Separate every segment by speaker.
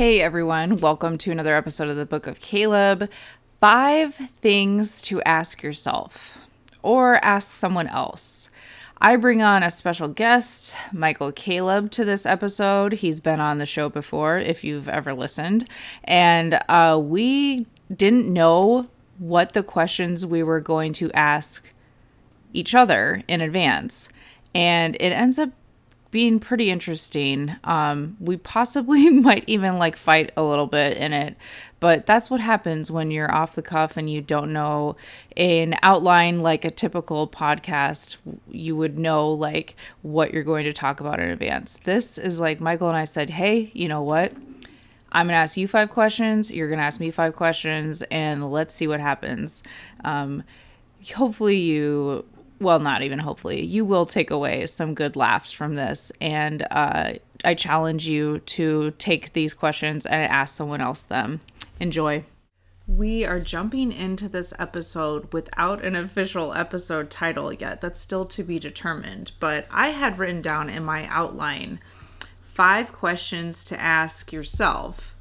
Speaker 1: Hey everyone, welcome to another episode of the Book of Caleb. Five things to ask yourself or ask someone else. I bring on a special guest, Michael Caleb, to this episode. He's been on the show before, if you've ever listened. And uh, we didn't know what the questions we were going to ask each other in advance. And it ends up being pretty interesting. Um, we possibly might even like fight a little bit in it, but that's what happens when you're off the cuff and you don't know an outline like a typical podcast. You would know like what you're going to talk about in advance. This is like Michael and I said, hey, you know what? I'm going to ask you five questions. You're going to ask me five questions, and let's see what happens. Um, hopefully, you well, not even hopefully, you will take away some good laughs from this. And uh, I challenge you to take these questions and ask someone else them. Enjoy. We are jumping into this episode without an official episode title yet. That's still to be determined. But I had written down in my outline five questions to ask yourself,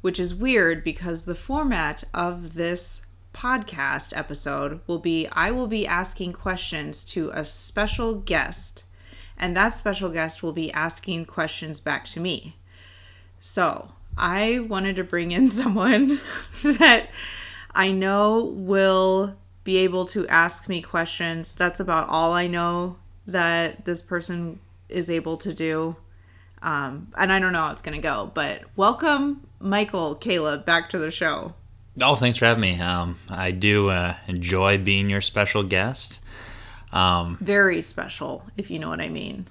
Speaker 1: which is weird because the format of this podcast episode will be I will be asking questions to a special guest, and that special guest will be asking questions back to me. So I wanted to bring in someone that I know will be able to ask me questions. That's about all I know that this person is able to do. Um, and I don't know how it's going to go, but welcome, Michael Caleb, back to the show.
Speaker 2: Oh, thanks for having me. Um, I do uh, enjoy being your special guest.
Speaker 1: Um, Very special, if you know what I mean.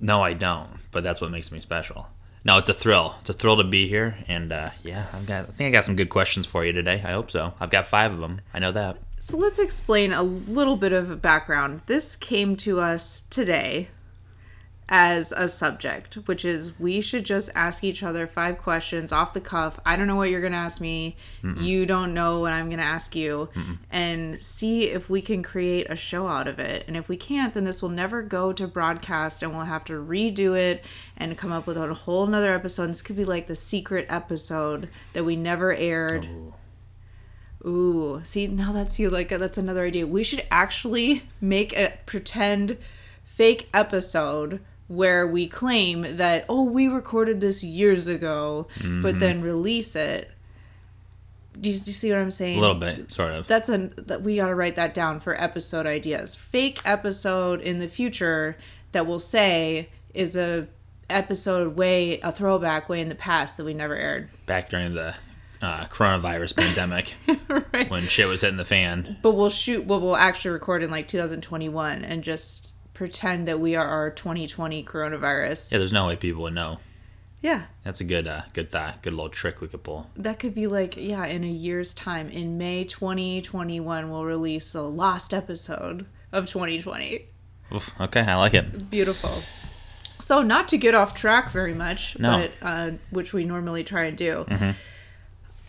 Speaker 2: No, I don't, but that's what makes me special. No, it's a thrill. It's a thrill to be here, and uh, yeah, I've got. I think I got some good questions for you today. I hope so. I've got five of them. I know that.
Speaker 1: So let's explain a little bit of background. This came to us today as a subject, which is we should just ask each other five questions off the cuff. I don't know what you're going to ask me. Mm-mm. You don't know what I'm going to ask you. Mm-mm. And see if we can create a show out of it. And if we can't, then this will never go to broadcast and we'll have to redo it and come up with a whole nother episode. This could be like the secret episode that we never aired. Oh. Ooh, see, now that's you. Like, that's another idea. We should actually make a pretend fake episode where we claim that oh we recorded this years ago mm-hmm. but then release it. Do you, do you, see what i'm saying?
Speaker 2: A little bit sort of.
Speaker 1: That's a that we got to write that down for episode ideas. Fake episode in the future that we'll say is a episode way a throwback way in the past that we never aired.
Speaker 2: Back during the uh, coronavirus pandemic right. when shit was hitting the fan.
Speaker 1: But we'll shoot what we'll actually record in like 2021 and just pretend that we are our 2020 coronavirus.
Speaker 2: Yeah, there's no way people would know.
Speaker 1: Yeah.
Speaker 2: That's a good uh good thought, good little trick we could pull.
Speaker 1: That could be like, yeah, in a year's time. In May 2021 we'll release the last episode of 2020.
Speaker 2: Oof, okay, I like it.
Speaker 1: Beautiful. So not to get off track very much, no. but uh, which we normally try and do. Mm-hmm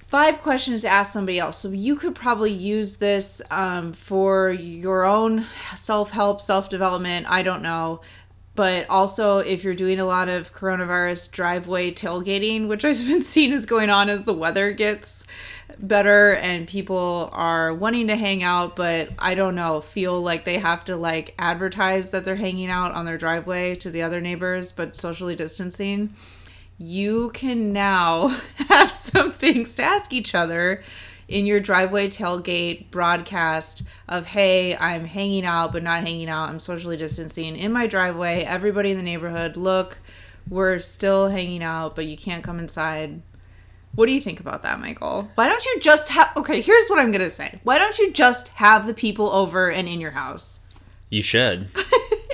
Speaker 1: five questions to ask somebody else. So you could probably use this um, for your own self help, self development. I don't know. But also, if you're doing a lot of coronavirus driveway tailgating, which I've been seeing is going on as the weather gets better and people are wanting to hang out, but I don't know, feel like they have to like advertise that they're hanging out on their driveway to the other neighbors, but socially distancing you can now have some things to ask each other in your driveway tailgate broadcast of hey i'm hanging out but not hanging out. I'm socially distancing in my driveway. Everybody in the neighborhood look we're still hanging out but you can't come inside. What do you think about that michael? Why don't you just have okay here's what i'm gonna say. Why don't you just have the people over and in your house?
Speaker 2: You should.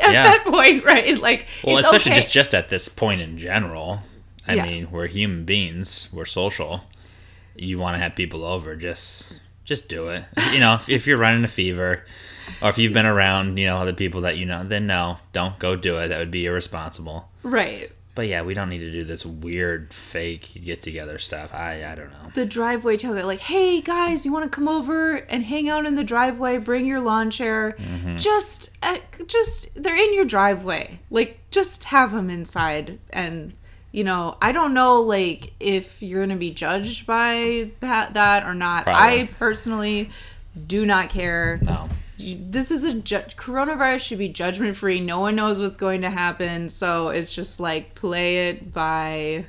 Speaker 1: At yeah. that point right? Like
Speaker 2: well especially okay. just just at this point in general I yeah. mean, we're human beings. We're social. you want to have people over, just just do it. You know, if, if you're running a fever, or if you've been around, you know, other people that you know, then no, don't go do it. That would be irresponsible.
Speaker 1: Right.
Speaker 2: But yeah, we don't need to do this weird fake get together stuff. I I don't know.
Speaker 1: The driveway tailgate, like, hey guys, you want to come over and hang out in the driveway? Bring your lawn chair. Just, uh, just they're in your driveway. Like, just have them inside. And you know, I don't know, like, if you're gonna be judged by that, that or not.
Speaker 2: Probably.
Speaker 1: I personally do not care.
Speaker 2: No.
Speaker 1: this is a ju- coronavirus should be judgment free. No one knows what's going to happen, so it's just like play it by.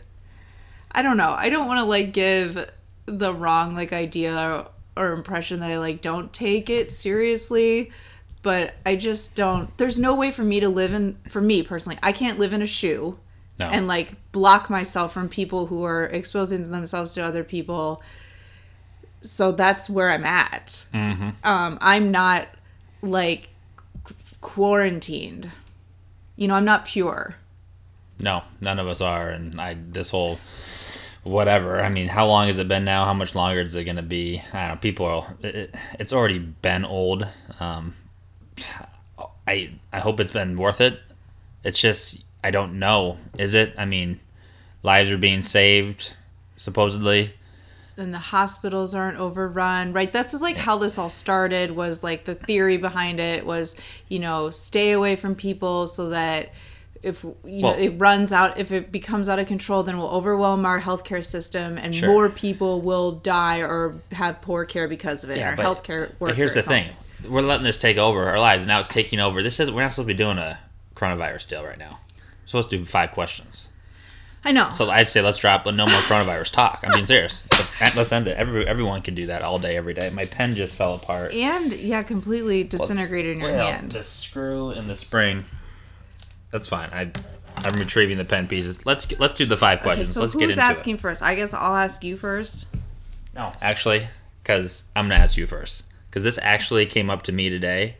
Speaker 1: I don't know. I don't want to like give the wrong like idea or impression that I like don't take it seriously, but I just don't. There's no way for me to live in for me personally. I can't live in a shoe
Speaker 2: No.
Speaker 1: and like block myself from people who are exposing themselves to other people. So that's where I'm at.
Speaker 2: Mm-hmm.
Speaker 1: Um, I'm not like qu- quarantined. You know, I'm not pure.
Speaker 2: No, none of us are, and I this whole whatever. I mean, how long has it been now? How much longer is it going to be? I don't know. People are. It- it's already been old. Um, I I hope it's been worth it. It's just I don't know. Is it? I mean, lives are being saved supposedly.
Speaker 1: And the hospitals aren't overrun, right? That's like how this all started. Was like the theory behind it was, you know, stay away from people so that if you
Speaker 2: Well-
Speaker 1: know it runs out, if it becomes out of control, then we'll overwhelm our healthcare system, and
Speaker 2: Sure.
Speaker 1: more people will die or have poor care because of it.
Speaker 2: Yeah,
Speaker 1: our
Speaker 2: but-
Speaker 1: healthcare.
Speaker 2: But here's the thing: we're letting this take over our lives. Now it's taking over. This is we're not supposed to be doing a coronavirus deal right now. Supposed to do five questions.
Speaker 1: I know.
Speaker 2: So I'd say let's drop, but no more coronavirus talk. I'm being serious. Let's- end it. Every, everyone can do that all day, every day. My pen just fell apart.
Speaker 1: and yeah, completely disintegrated in your
Speaker 2: Well,
Speaker 1: hand.
Speaker 2: The screw in the spring. That's fine. I, I'm retrieving the pen pieces. Let's let's do the five
Speaker 1: Okay,
Speaker 2: questions.
Speaker 1: so
Speaker 2: let's
Speaker 1: who's
Speaker 2: get into
Speaker 1: asking first? I guess I'll ask you first.
Speaker 2: No, actually, because I'm gonna ask you first. Because this actually came up to me today.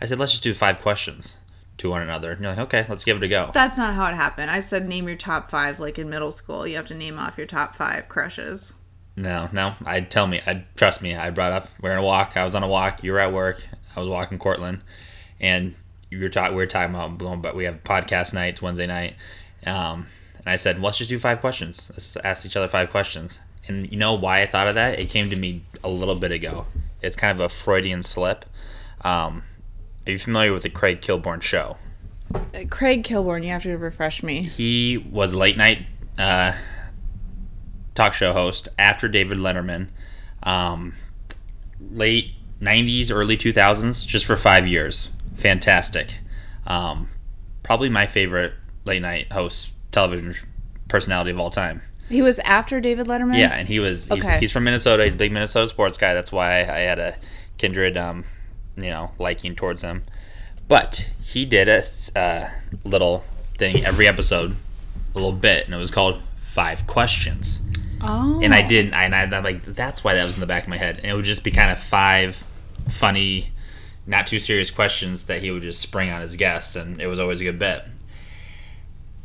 Speaker 2: I said let's just do five questions to one another. And you're like, okay, let's give it a go.
Speaker 1: That's not how it happened. I said name your top five, like in middle school. You have to name off your top five crushes.
Speaker 2: No, no. I tell me. I trust me. I brought up we're on a walk. I was on a walk. You were at work. I was walking Cortland, and you were talking. We were talking about going, but we have podcast nights Wednesday night. Um, and I said, let's just do five questions. Let's ask each other five questions. And you know why I thought of that? It came to me a little bit ago. It's kind of a Freudian slip. Um, are you familiar with the Craig Kilborn show?
Speaker 1: Uh, Craig Kilborn, you have to refresh me.
Speaker 2: he was late night uh, talk show host after David Letterman, um, late '90s, early 2000s, just for five years. Fantastic. Um, probably my favorite late night host television personality of all time.
Speaker 1: He was after David Letterman.
Speaker 2: Yeah, and he was he's,
Speaker 1: Okay.
Speaker 2: he's from Minnesota. He's a big Minnesota sports guy. That's why I had a kindred, um, you know, liking towards him. But he did a uh, little thing every episode, a little bit, and it was called Five Questions.
Speaker 1: Oh.
Speaker 2: And I didn't, and I, I'm like, that's why that was in the back of my head. And it would just be kind of five funny, not too serious questions that he would just spring on his guests, and it was always a good bit.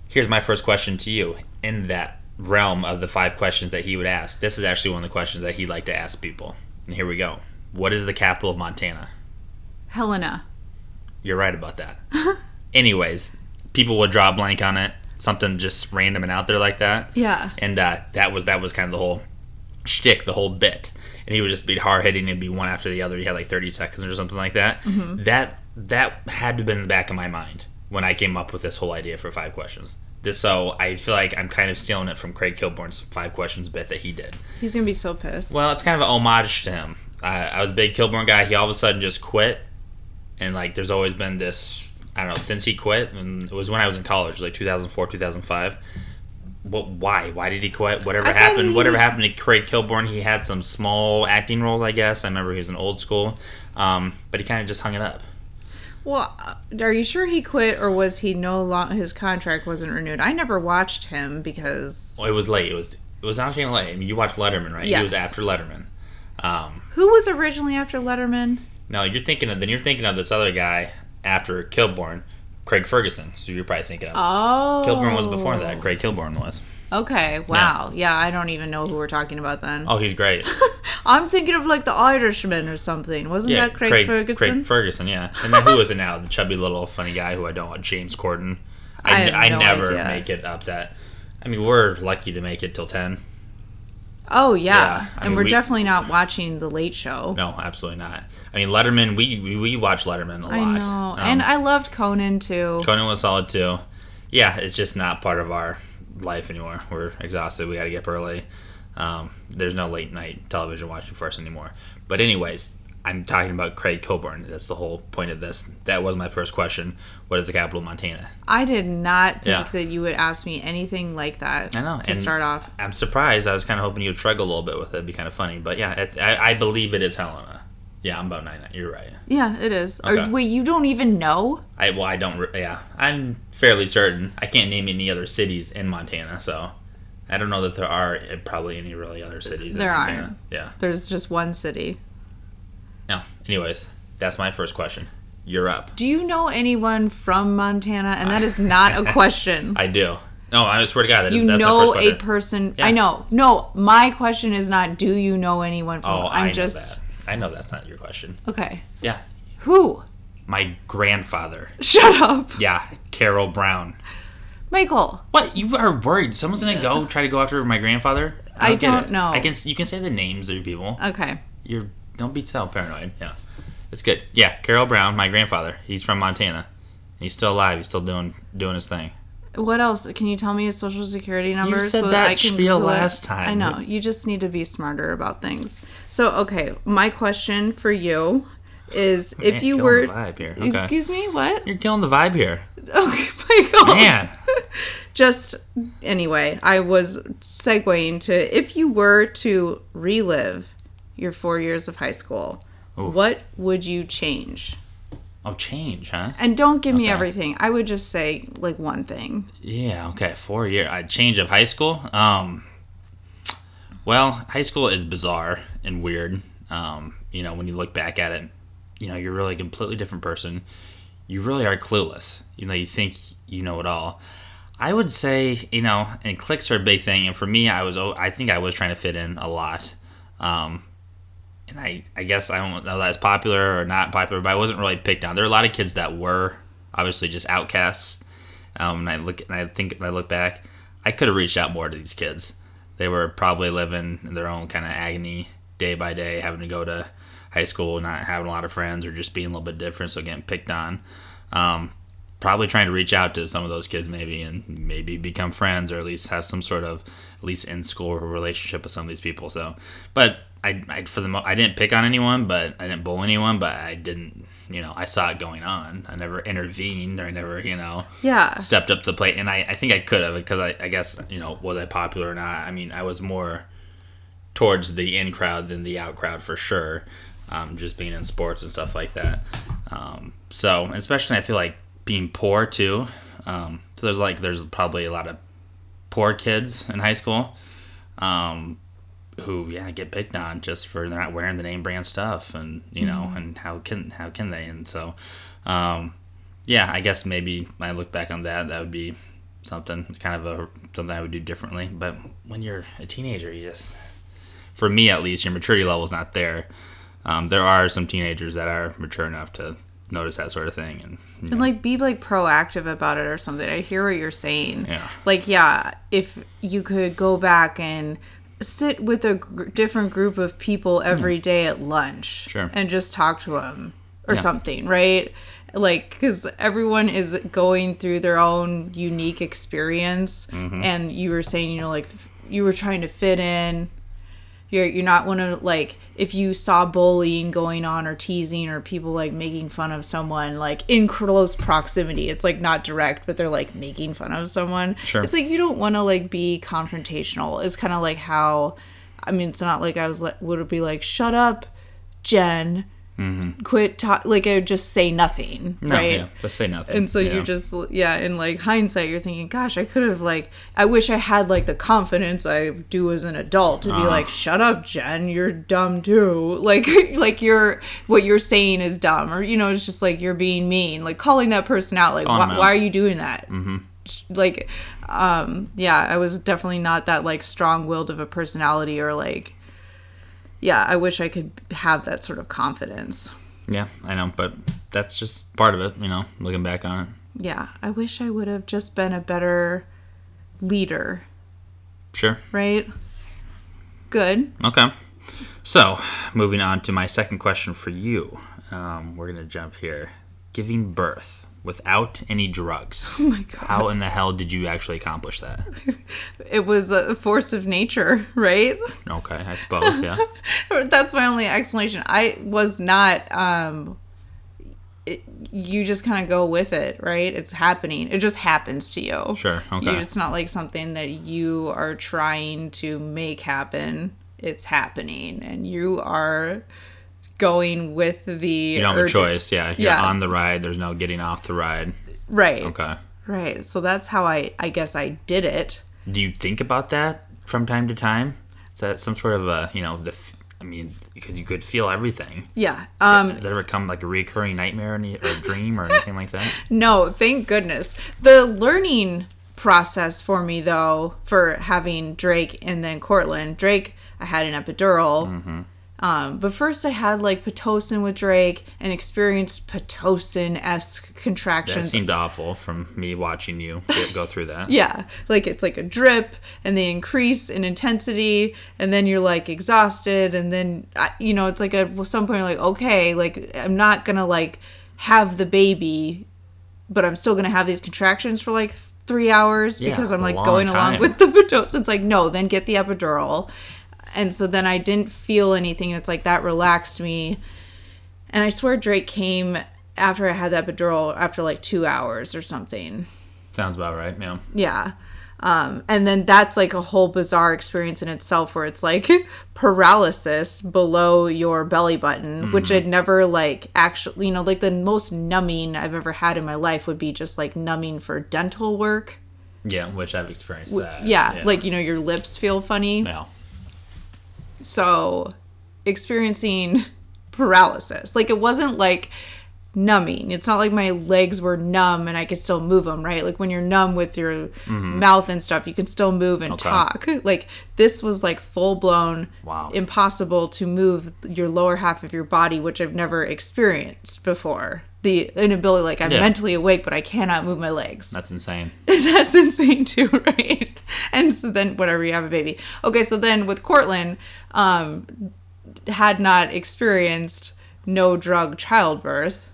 Speaker 2: Here's my first question to you. In that realm of the five questions that he would ask, this is actually one of the questions that he'd like to ask people. And here we go. What is the capital of Montana?
Speaker 1: Helena.
Speaker 2: You're right about that. Anyways, people would draw a blank on it, something just random and out there like that.
Speaker 1: Yeah.
Speaker 2: And uh, that was that was kind of the whole shtick, the whole bit. And he would just be hard hitting and be one after the other. He had like 30 seconds or something like that. That that had to have been in the back of my mind when I came up with this whole idea for five questions. This so I feel like I'm kind of stealing it from Craig Kilborn's five questions bit that he did.
Speaker 1: He's gonna be so pissed.
Speaker 2: Well, it's kind of an homage to him. I, I was a big Kilborn guy. He all of a sudden just quit, and like there's always been this. I don't know since he quit, and it was when I was in college, like 2004, 2005. What? Why? Why did he quit? Whatever
Speaker 1: I
Speaker 2: happened?
Speaker 1: he-
Speaker 2: Whatever happened to Craig Kilborn? He had some small acting roles, I guess. I remember he was an old school, um, but he kind of just hung it up.
Speaker 1: Well, uh, are you sure he quit, or was he no long? His contract wasn't renewed. I never watched him because
Speaker 2: Well, it was late. It was it was actually late. I mean, you watched Letterman, right? yes. He was after Letterman. Um,
Speaker 1: who was originally after Letterman?
Speaker 2: No, you're thinking of then you're thinking of this other guy after Kilborn, Craig Ferguson. So you're probably thinking of
Speaker 1: Oh,
Speaker 2: Kilborn was before that. Craig Kilborn was. Oh.
Speaker 1: Okay, wow. Yeah. I don't even know who we're talking about then.
Speaker 2: Oh, he's great.
Speaker 1: I'm thinking of like the Irishman or something. Wasn't
Speaker 2: Yeah,
Speaker 1: that Craig, Ferguson?
Speaker 2: Craig Ferguson, yeah. And then who is it now? The chubby little funny guy who I don't want, James Corden.
Speaker 1: I
Speaker 2: I, I
Speaker 1: no
Speaker 2: never
Speaker 1: idea.
Speaker 2: make it up that. I mean, we're lucky to make it till 10.
Speaker 1: Oh yeah,
Speaker 2: Yeah,
Speaker 1: and
Speaker 2: mean,
Speaker 1: we're
Speaker 2: we-
Speaker 1: definitely not watching the Late Show.
Speaker 2: No, absolutely not. I mean, Letterman, we we, we watch Letterman a lot.
Speaker 1: I know,
Speaker 2: Um,
Speaker 1: and I loved Conan too.
Speaker 2: Conan was solid too. Yeah, it's just not part of our life anymore. We're exhausted. We got to get up early. Um, there's no late night television watching for us anymore. But anyways, I'm talking about Craig Kilborn. That's the whole point of this. That was my first question. What is the capital of Montana?
Speaker 1: I did not think
Speaker 2: Yeah.
Speaker 1: that you would ask me anything like that.
Speaker 2: I know,
Speaker 1: To
Speaker 2: and-
Speaker 1: start off,
Speaker 2: I'm surprised. I was kind of hoping you'd struggle a little bit with it. It'd be kind of funny. But yeah, it, I, I believe it is Helena. Yeah, I'm about nine. nine. You're right.
Speaker 1: yeah, it is. Or,
Speaker 2: Okay.
Speaker 1: wait, you don't even know?
Speaker 2: I well, I don't. Yeah, I'm fairly certain. I can't name any other cities in Montana, so I don't know that there are uh, probably any really other cities.
Speaker 1: There
Speaker 2: in Montana.
Speaker 1: aren't.
Speaker 2: Yeah.
Speaker 1: There's just one city.
Speaker 2: Anyways, that's my first question. You're up.
Speaker 1: Do you know anyone from Montana? And that is not a question.
Speaker 2: I do. No, I swear to God, that is,
Speaker 1: you
Speaker 2: that's my
Speaker 1: know a person.
Speaker 2: Yeah.
Speaker 1: I know. No, my question is not do you know anyone from
Speaker 2: Oh,
Speaker 1: I'm
Speaker 2: I
Speaker 1: just
Speaker 2: know that. I know that's not your question.
Speaker 1: Okay.
Speaker 2: Yeah.
Speaker 1: Who?
Speaker 2: My grandfather.
Speaker 1: Shut up.
Speaker 2: Yeah, Carol Brown.
Speaker 1: Michael.
Speaker 2: What? You are worried? Someone's gonna go try to go after my grandfather?
Speaker 1: I
Speaker 2: get
Speaker 1: don't know.
Speaker 2: I can. You can say the names of your people.
Speaker 1: Okay.
Speaker 2: You're don't be so paranoid. Yeah, it's good. Yeah, Carol Brown, my grandfather. He's from Montana. He's still alive. He's still doing doing his thing.
Speaker 1: What else? Can you tell me his social security number You
Speaker 2: said that
Speaker 1: I can
Speaker 2: spiel last time.
Speaker 1: I know. You just need to be smarter about things. So, okay, my question for you is if you were
Speaker 2: the vibe here. Okay.
Speaker 1: Excuse me, what?
Speaker 2: You're killing the vibe here, oh
Speaker 1: Okay, Michael.
Speaker 2: man.
Speaker 1: Just anyway, I was segueing to if you were to relive your 4 years of high school,
Speaker 2: Ooh.
Speaker 1: what would you change?
Speaker 2: Oh, change, huh?
Speaker 1: And don't give me everything. I would just say like one thing.
Speaker 2: Yeah. Okay. Four year. I change of high school. Um. Well, high school is bizarre and weird. Um. You know, when you look back at it, you know, you're really a completely different person. You really are clueless. You know, you think you know it all. I would say, you know, and clicks are a big thing. And for me, I was, I think I was trying to fit in a lot. Um, and I, I guess I don't know that it's popular or not popular, but I wasn't really picked on. There are a lot of kids that were obviously just outcasts. Um, and I look, and I think, I look back, I could have reached out more to these kids. They were probably living in their own kind of agony day by day, having to go to high school, not having a lot of friends, or just being a little bit different, so getting picked on. Um, probably trying to reach out to some of those kids maybe and maybe become friends or at least have some sort of at least in school relationship with some of these people so but i, I for the mo- i didn't pick on anyone but i didn't bully anyone but i didn't you know i saw it going on. I never intervened or i never you know
Speaker 1: Yeah.
Speaker 2: stepped up to the plate. And i, I think i could have because I, I guess you know was i popular or not? I mean i was more towards the in crowd than the out crowd for sure um, just being in sports and stuff like that. Um, so especially i feel like being poor too. Um, so there's like there's probably a lot of poor kids in high school. Um, who yeah get picked on just for they're not wearing the name brand stuff and you know and how can how can they and so um, yeah i guess maybe i look back on that that would be something kind of a something i would do differently but when you're a teenager you just for me at least your maturity level is not there um, there are some teenagers that are mature enough to notice that sort of thing and
Speaker 1: And
Speaker 2: know,
Speaker 1: like be like proactive about it or something. I hear what you're saying.
Speaker 2: Yeah.
Speaker 1: Like yeah, if you could go back and sit with a gr- different group of people every day at lunch
Speaker 2: Hmm. Sure.
Speaker 1: and just talk to them or
Speaker 2: Yeah.
Speaker 1: something, right? Like cuz everyone is going through their own unique experience
Speaker 2: Mm-hmm.
Speaker 1: and you were saying, you know, like you were trying to fit in you're you're not one of like if you saw bullying going on or teasing or people like making fun of someone like in close proximity it's like not direct but they're like making fun of someone
Speaker 2: Sure.
Speaker 1: it's like you don't want to like be confrontational it's kind of like how i mean it's not like i was like would it be like shut up jen quit talk like i would just say nothing
Speaker 2: Mm-hmm. no,
Speaker 1: right
Speaker 2: yeah, just say nothing
Speaker 1: and so
Speaker 2: you
Speaker 1: you're just yeah in like hindsight you're thinking gosh i could have like i wish i had like the confidence i do as an adult to be
Speaker 2: Uh-huh.
Speaker 1: like shut up jen you're dumb too like like you're what you're saying is dumb or you know it's just like you're being mean like calling that person out like
Speaker 2: out.
Speaker 1: why are you doing that like um yeah i was definitely not that like strong-willed of a personality or like yeah i wish i could have that sort of confidence
Speaker 2: Yeah, I know, but that's just part of it, you know, looking back on it.
Speaker 1: yeah i wish i would have just been a better leader
Speaker 2: Sure.
Speaker 1: right good
Speaker 2: Okay. So, moving on to my second question for you. Um, we're going to jump here. Giving birth without any drugs.
Speaker 1: oh my god
Speaker 2: How in the hell did you actually accomplish that?
Speaker 1: it was a force of nature right
Speaker 2: Okay, I suppose, yeah.
Speaker 1: that's my only explanation i was not um it, you just kind of go with it right it's happening it just happens to you
Speaker 2: Sure, okay.
Speaker 1: You- it's not like something that you are trying to make happen it's happening and you are going with the
Speaker 2: You don't have a choice, yeah. You're
Speaker 1: Yeah.
Speaker 2: on the ride, there's no getting off the ride.
Speaker 1: right
Speaker 2: Okay.
Speaker 1: right so that's how i i guess i did it
Speaker 2: Do you think about that from time to time? Is that some sort of a, you know, the, I mean, because you could feel everything.
Speaker 1: yeah um
Speaker 2: Does that ever come like a recurring nightmare or dream or anything like that?
Speaker 1: No, thank goodness. The learning process for me, though, for having Drake and then Cortland, Drake, I had an epidural. Um, but first, I had like Pitocin with Drake and experienced Pitocin esque contractions.
Speaker 2: That seemed awful from me watching you go through that.
Speaker 1: yeah, like it's like a drip, and they increase in intensity, and then you're like exhausted, and then you know it's like at some point you're like okay, like I'm not gonna like have the baby, but I'm still gonna have these contractions for like three hours
Speaker 2: Yeah,
Speaker 1: because I'm like going along with the pitocin. It's like no, then get the epidural, and so then I didn't feel anything. It's like that relaxed me, and I swear Drake came after I had that epidural after like two hours or something.
Speaker 2: Sounds about right, yeah.
Speaker 1: Yeah. Um, and then that's like a whole bizarre experience in itself where it's like paralysis below your belly button, which I'd never like actually, you know, like the most numbing I've ever had in my life would be just like numbing for dental work.
Speaker 2: Yeah, which I've experienced that.
Speaker 1: Yeah, like, you know, your lips feel funny.
Speaker 2: Yeah.
Speaker 1: So experiencing paralysis, like it wasn't like numbing. It's not like my legs were numb and I could still move them, right? Like when you're numb with your mm-hmm. mouth and stuff, you can still move and
Speaker 2: Okay.
Speaker 1: talk. Like this was like full blown
Speaker 2: Wow.
Speaker 1: impossible to move your lower half of your body, which I've never experienced before. The inability, like I'm
Speaker 2: Yeah.
Speaker 1: mentally awake, but I cannot move my legs.
Speaker 2: That's insane.
Speaker 1: That's insane too, right? And so then whatever you have a baby. Okay, so then with Cortland, um had not experienced no drug childbirth,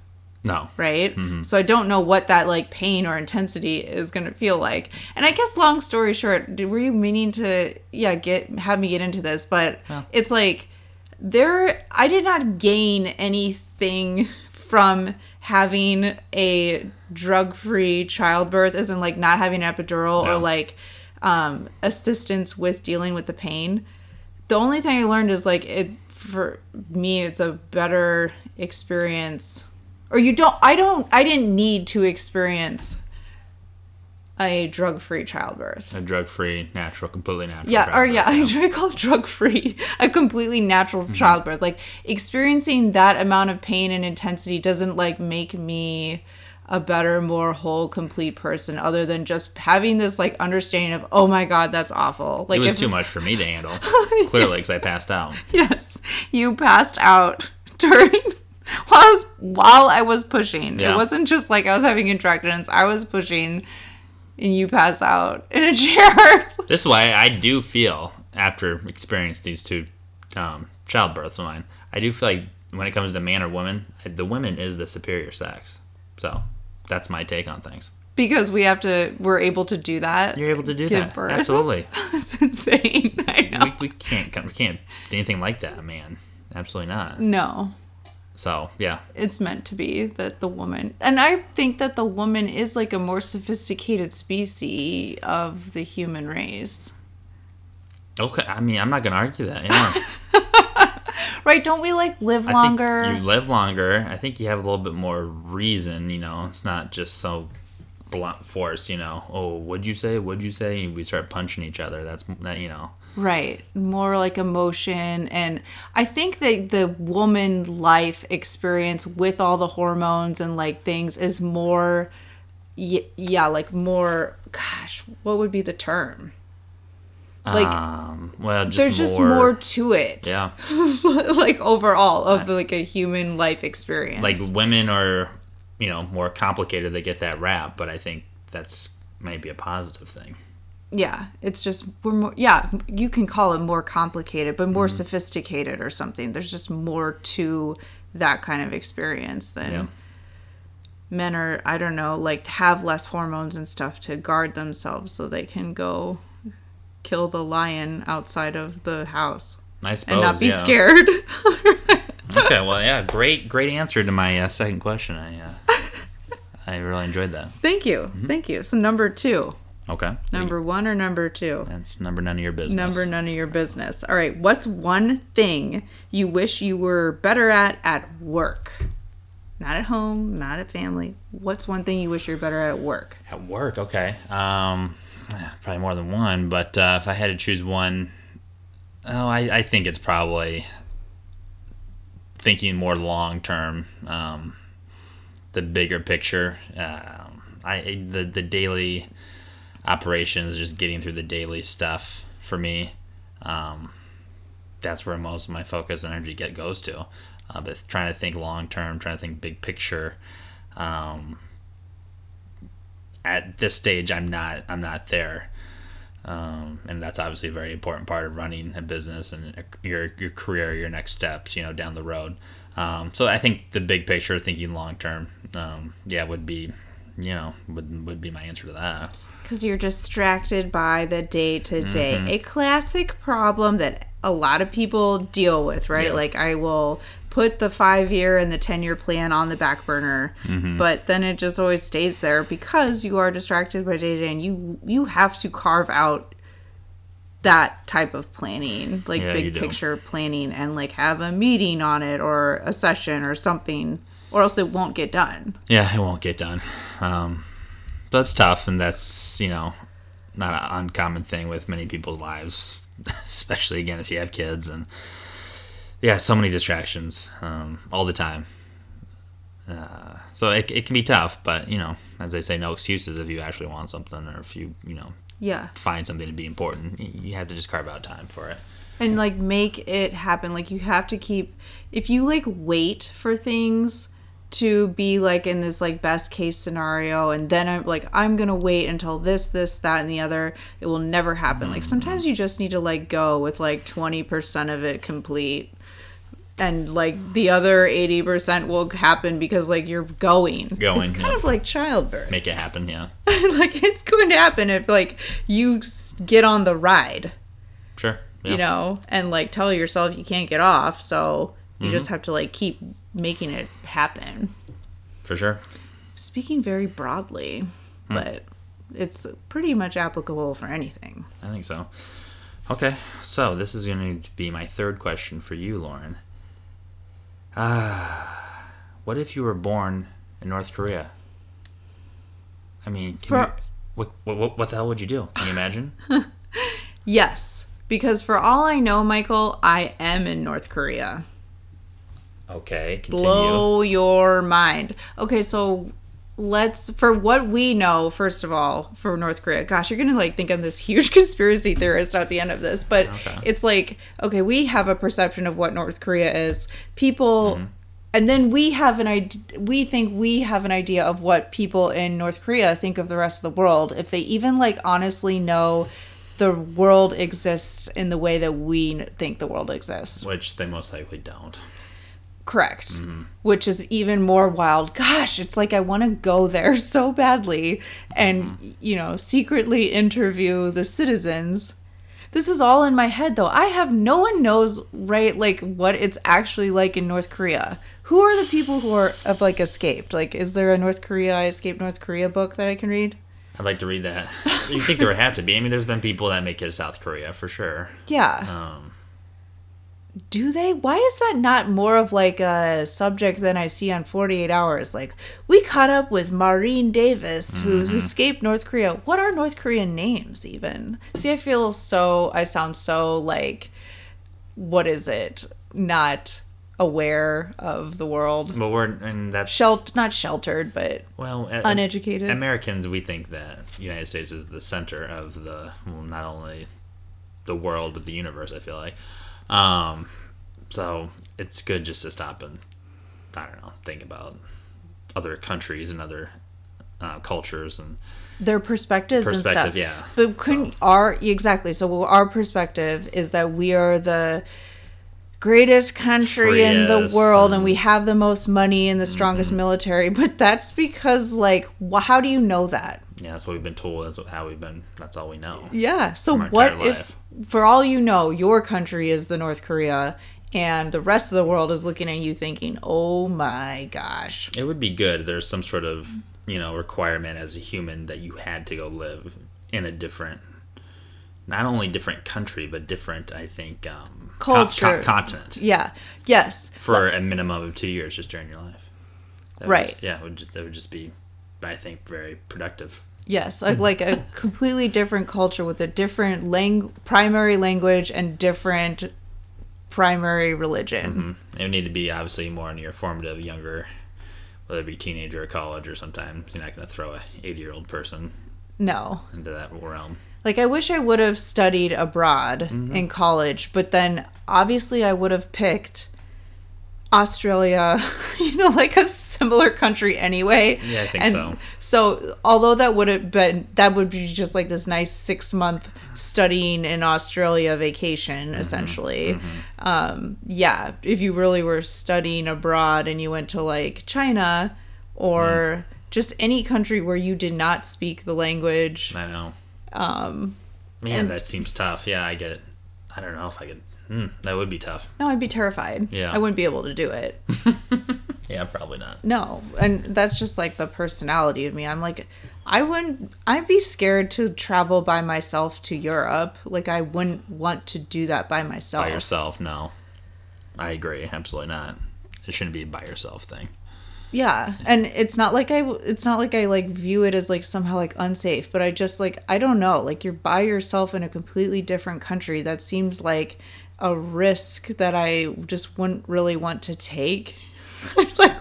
Speaker 2: No.
Speaker 1: right? So I don't know what that like pain or intensity is going to feel like. And I guess long story short, were you meaning to yeah, get have me get into this, but it's like there I did not gain anything from having a drug-free childbirth as in like not having an epidural
Speaker 2: No.
Speaker 1: or like um assistance with dealing with the pain. The only thing I learned is like it for me it's a better experience or you don't I don't I didn't need to experience a drug-free childbirth.
Speaker 2: A drug free, natural, completely natural.
Speaker 1: Yeah, or
Speaker 2: childbirth,
Speaker 1: yeah, I call drug free, a completely natural mm-hmm. childbirth. Like experiencing that amount of pain and intensity doesn't like make me a better, more whole, complete person. Other than just having this like understanding of, oh my god, that's awful. Like
Speaker 2: It was
Speaker 1: if-
Speaker 2: too much for me to handle. Clearly, because I passed out.
Speaker 1: Yes, you passed out during while I was while I was pushing.
Speaker 2: Yeah.
Speaker 1: It wasn't just like I was having contractions. I was pushing, and you pass out in a chair.
Speaker 2: This is why I do feel, after experiencing these two um, childbirths of mine, I do feel like when it comes to man or woman, the women is the superior sex. So that's my take on things.
Speaker 1: because we have to we're able to do that
Speaker 2: You're able to do that.
Speaker 1: birth.
Speaker 2: Absolutely.
Speaker 1: that's insane i know
Speaker 2: we, we can't we can't do anything like that, man. Absolutely not.
Speaker 1: no
Speaker 2: So yeah,
Speaker 1: it's meant to be that the woman and i think that the woman is like a more sophisticated species of the human race
Speaker 2: okay. I mean, I'm not gonna argue that. Yeah.
Speaker 1: right don't we like live
Speaker 2: I
Speaker 1: longer
Speaker 2: think you live longer. I think you have a little bit more reason. You know, it's not just so blunt force. You know, oh, what'd you say? What'd you say? We start punching each other. That's that. You know.
Speaker 1: Right more like emotion and i think that the woman life experience with all the hormones and like things is more y- yeah, like more. Gosh, what would be the term? Like,
Speaker 2: um, well, just
Speaker 1: There's
Speaker 2: more,
Speaker 1: just more to it.
Speaker 2: Yeah,
Speaker 1: like overall of like a human life experience.
Speaker 2: like women are, you know, more complicated. They get that rap, but I think that's maybe a positive thing.
Speaker 1: Yeah, it's just we're more. Yeah, you can call it more complicated, but more sophisticated or something. There's just more to that kind of experience than
Speaker 2: Yeah.
Speaker 1: men are. I don't know, like have less hormones and stuff to guard themselves so they can go kill the lion outside of the house
Speaker 2: I suppose.
Speaker 1: and not be
Speaker 2: yeah.
Speaker 1: scared.
Speaker 2: Okay, well, yeah, great, great answer to my uh, second question. I, uh, I really enjoyed that.
Speaker 1: Thank you,
Speaker 2: Mm-hmm.
Speaker 1: thank you. So number two,
Speaker 2: Okay,
Speaker 1: number one or number two?
Speaker 2: that's number none of your business.
Speaker 1: Number none of your business. All right. What's one thing you wish you were better at at work? Not at home, not at family. What's one thing you wish you're better at work?
Speaker 2: At work, okay. Um, probably more than one, but uh, if I had to choose one, oh, I, I think it's probably thinking more long term, um, the bigger picture. Um, I the the daily operations, just getting through the daily stuff for me. Um, that's where most of my focus and energy get goes to. Uh, but trying to think long term, trying to think big picture. Um, at this stage I'm not I'm not there. Um, and that's obviously a very important part of running a business and your your career, your next steps, you know, down the road. Um, so I think the big picture, thinking long term, um, yeah, would be, you know, would would be my answer to that.
Speaker 1: Because you're distracted by the day to day. A classic problem that a lot of people deal with, right?
Speaker 2: Yeah.
Speaker 1: Like, I will put the five year and the 10 year plan on the back burner, but then it just always stays there because you are distracted by day to day and you, you have to carve out that type of planning, like
Speaker 2: Yeah,
Speaker 1: big
Speaker 2: do.
Speaker 1: picture planning, and like have a meeting on it or a session or something, or else it won't get done.
Speaker 2: Yeah, it won't get done. Um, that's tough, and that's you know not an uncommon thing with many people's lives, especially again if you have kids and yeah, so many distractions um, all the time. Uh, so it, it can be tough, but you know, as they say, no excuses if you actually want something or if you you know
Speaker 1: Yeah.
Speaker 2: find something to be important. You have to just carve out time for it.
Speaker 1: and like make it happen like you have to keep if you like wait for things to be like in this like best case scenario and then i'm like i'm gonna wait until this this that and the other it will never happen like sometimes you just need to like go with like 20% of it complete and like the other 80% will happen because like you're going
Speaker 2: Going,
Speaker 1: it's kind
Speaker 2: yeah.
Speaker 1: of like childbirth
Speaker 2: Make it happen. Yeah,
Speaker 1: like it's going to happen if like you get on the ride
Speaker 2: sure. Yeah.
Speaker 1: you know, and like tell yourself you can't get off. So you
Speaker 2: Mm-hmm.
Speaker 1: just have to like keep making it happen.
Speaker 2: for sure.
Speaker 1: Speaking very broadly,
Speaker 2: Hmm.
Speaker 1: but it's pretty much applicable for anything.
Speaker 2: I think so. Okay, so this is going to be my third question for you, Lauren. Ah, what if you were born in North Korea? I mean,
Speaker 1: For-
Speaker 2: you, what, what what the hell would you do? Can you imagine?
Speaker 1: Yes, because for all I know, Michael, I am in North Korea.
Speaker 2: Okay, continue.
Speaker 1: Blow your mind. Okay, so let's for what we know first of all for north korea gosh you're gonna like think i'm this huge conspiracy theorist at the end of this but
Speaker 2: Okay.
Speaker 1: it's like okay we have a perception of what north korea is people mm-hmm. and then we have an idea we think we have an idea of what people in north korea think of the rest of the world if they even like honestly know the world exists in the way that we think the world exists
Speaker 2: Which they most likely don't.
Speaker 1: Correct. Which is even more wild. Gosh, it's like I want to go there so badly and, you know, secretly interview the citizens. This is all in my head though. I have no one knows right like what it's actually like in North Korea. Who are the people who are have like escaped? Like is there a North Korea I escaped North Korea book that I can read?
Speaker 2: I'd like to read that. you think there would have to be? I mean, there's been people that make it to South Korea for sure.
Speaker 1: Yeah.
Speaker 2: Um,
Speaker 1: Do they? Why is that not more of like a subject than I see on 48 Hours? Like, we caught up with Maureen Davis, who's mm-hmm. escaped North Korea. What are North Korean names even? See, I feel so, I sound so like, what is it? Not aware of the world.
Speaker 2: But we're and that's
Speaker 1: Shelt not sheltered, but
Speaker 2: well
Speaker 1: uneducated.
Speaker 2: Americans, we think that the United States is the center of the well, not only the world but the universe. I feel like, um, so it's good just to stop and I don't know, think about other countries and other uh, cultures and
Speaker 1: their perspectives and stuff.
Speaker 2: yeah.
Speaker 1: But couldn't our exactly? So our perspective is that we are the greatest country in the world, and,
Speaker 2: and-
Speaker 1: we have the most money and the strongest military. But that's because, like, wh- how do you know that?
Speaker 2: yeah, that's what we've been told. That's what- how we've been. That's all we know.
Speaker 1: Yeah. So what if, for all you know, your country is the North Korea, and the rest of the world is looking at you thinking, "Oh my gosh."
Speaker 2: It would be good. There's some sort of you know requirement as a human that you had to go live in a different, not only different country but different. I think um,
Speaker 1: Culture.
Speaker 2: co- continent
Speaker 1: Yeah. Yes.
Speaker 2: for a minimum of two years just during your life. That
Speaker 1: Right.
Speaker 2: was- yeah, it would just that would just be, I think, very productive.
Speaker 1: Yes, like, hmm. like a completely different culture with a different lang- primary language and different primary religion. Mm-hmm.
Speaker 2: It would need to be obviously more in your formative, younger, whether it be teenager or college or sometime. You're not going to throw a 80 year old person
Speaker 1: No.
Speaker 2: into that realm.
Speaker 1: Like I wish I would have studied abroad
Speaker 2: Mm-hmm.
Speaker 1: in college, but then obviously I would have picked Australia, you know, like a similar country anyway.
Speaker 2: Yeah, I think
Speaker 1: and
Speaker 2: so.
Speaker 1: So, although that would have been that would be just like this nice 6-month studying in Australia vacation
Speaker 2: Mm-hmm.
Speaker 1: essentially. Um yeah, if you really were studying abroad and you went to like China or
Speaker 2: Mm.
Speaker 1: just any country where you did not speak the language
Speaker 2: I know.
Speaker 1: Um
Speaker 2: Man,
Speaker 1: And-
Speaker 2: that seems tough. Yeah, I get it. I don't know if I could. Hmm, that would be tough.
Speaker 1: No, I'd be terrified.
Speaker 2: Yeah.
Speaker 1: I wouldn't be able to do it.
Speaker 2: Yeah, probably not.
Speaker 1: No. And that's just like the personality of me. I'm like, I wouldn't, I'd be scared to travel by myself to Europe. Like, I wouldn't want to do that by myself.
Speaker 2: By yourself, no. I agree. Absolutely not. It shouldn't be a by yourself thing.
Speaker 1: Yeah. And it's not like I, it's not like I like view it as like somehow like unsafe, but I just like, I don't know. Like, you're by yourself in a completely different country. That seems like a risk that I just wouldn't really want to take. like,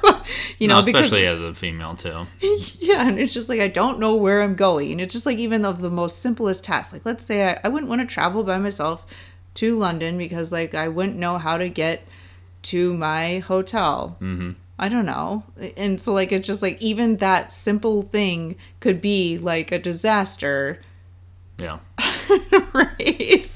Speaker 1: you know,
Speaker 2: no,
Speaker 1: because
Speaker 2: especially as a female too.
Speaker 1: Yeah, and it's just like I don't know where I'm going. It's just like even of the most simplest task. Like let's say I, I wouldn't want to travel by myself to London because like I wouldn't know how to get to my hotel. Mm-hmm. I don't know. And so like it's just like even that simple thing could be like a disaster,
Speaker 2: Yeah.
Speaker 1: right?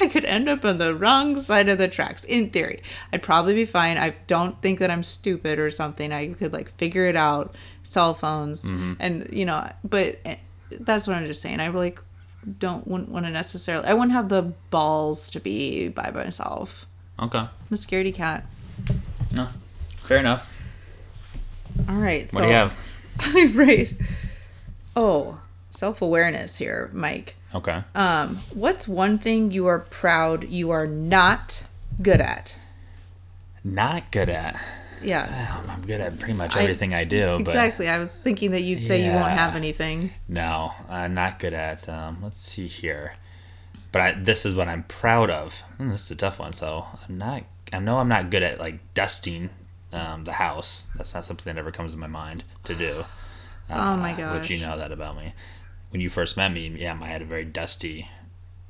Speaker 1: I could end up on the wrong side of the tracks. In theory, I'd probably be fine. I don't think that I'm stupid or something. I could like figure it out. Cell phones, and you know, but eh, that's what I'm just saying. I like don't wouldn't want to necessarily. I wouldn't have the balls to be by myself.
Speaker 2: Okay.
Speaker 1: I'm a scaredy cat.
Speaker 2: No. Fair enough.
Speaker 1: All right.
Speaker 2: What do you have?
Speaker 1: right. Oh, self awareness here, Mike.
Speaker 2: Okay.
Speaker 1: Um, what's one thing you are proud you are not good at?
Speaker 2: Not good at.
Speaker 1: Yeah,
Speaker 2: Um, I'm good at pretty much everything I, do,
Speaker 1: exactly. I was thinking that you'd say you won't have anything.
Speaker 2: no, uh, not good at. Um, let's see here. But I, this is what I'm proud of. Hmm, this is a tough one. So I'm not. I know I'm not good at like dusting um, the house. That's not something that ever comes to my mind to do.
Speaker 1: Oh my
Speaker 2: Uh, Which you know that about me. When you first met me, yeah, I had a very dusty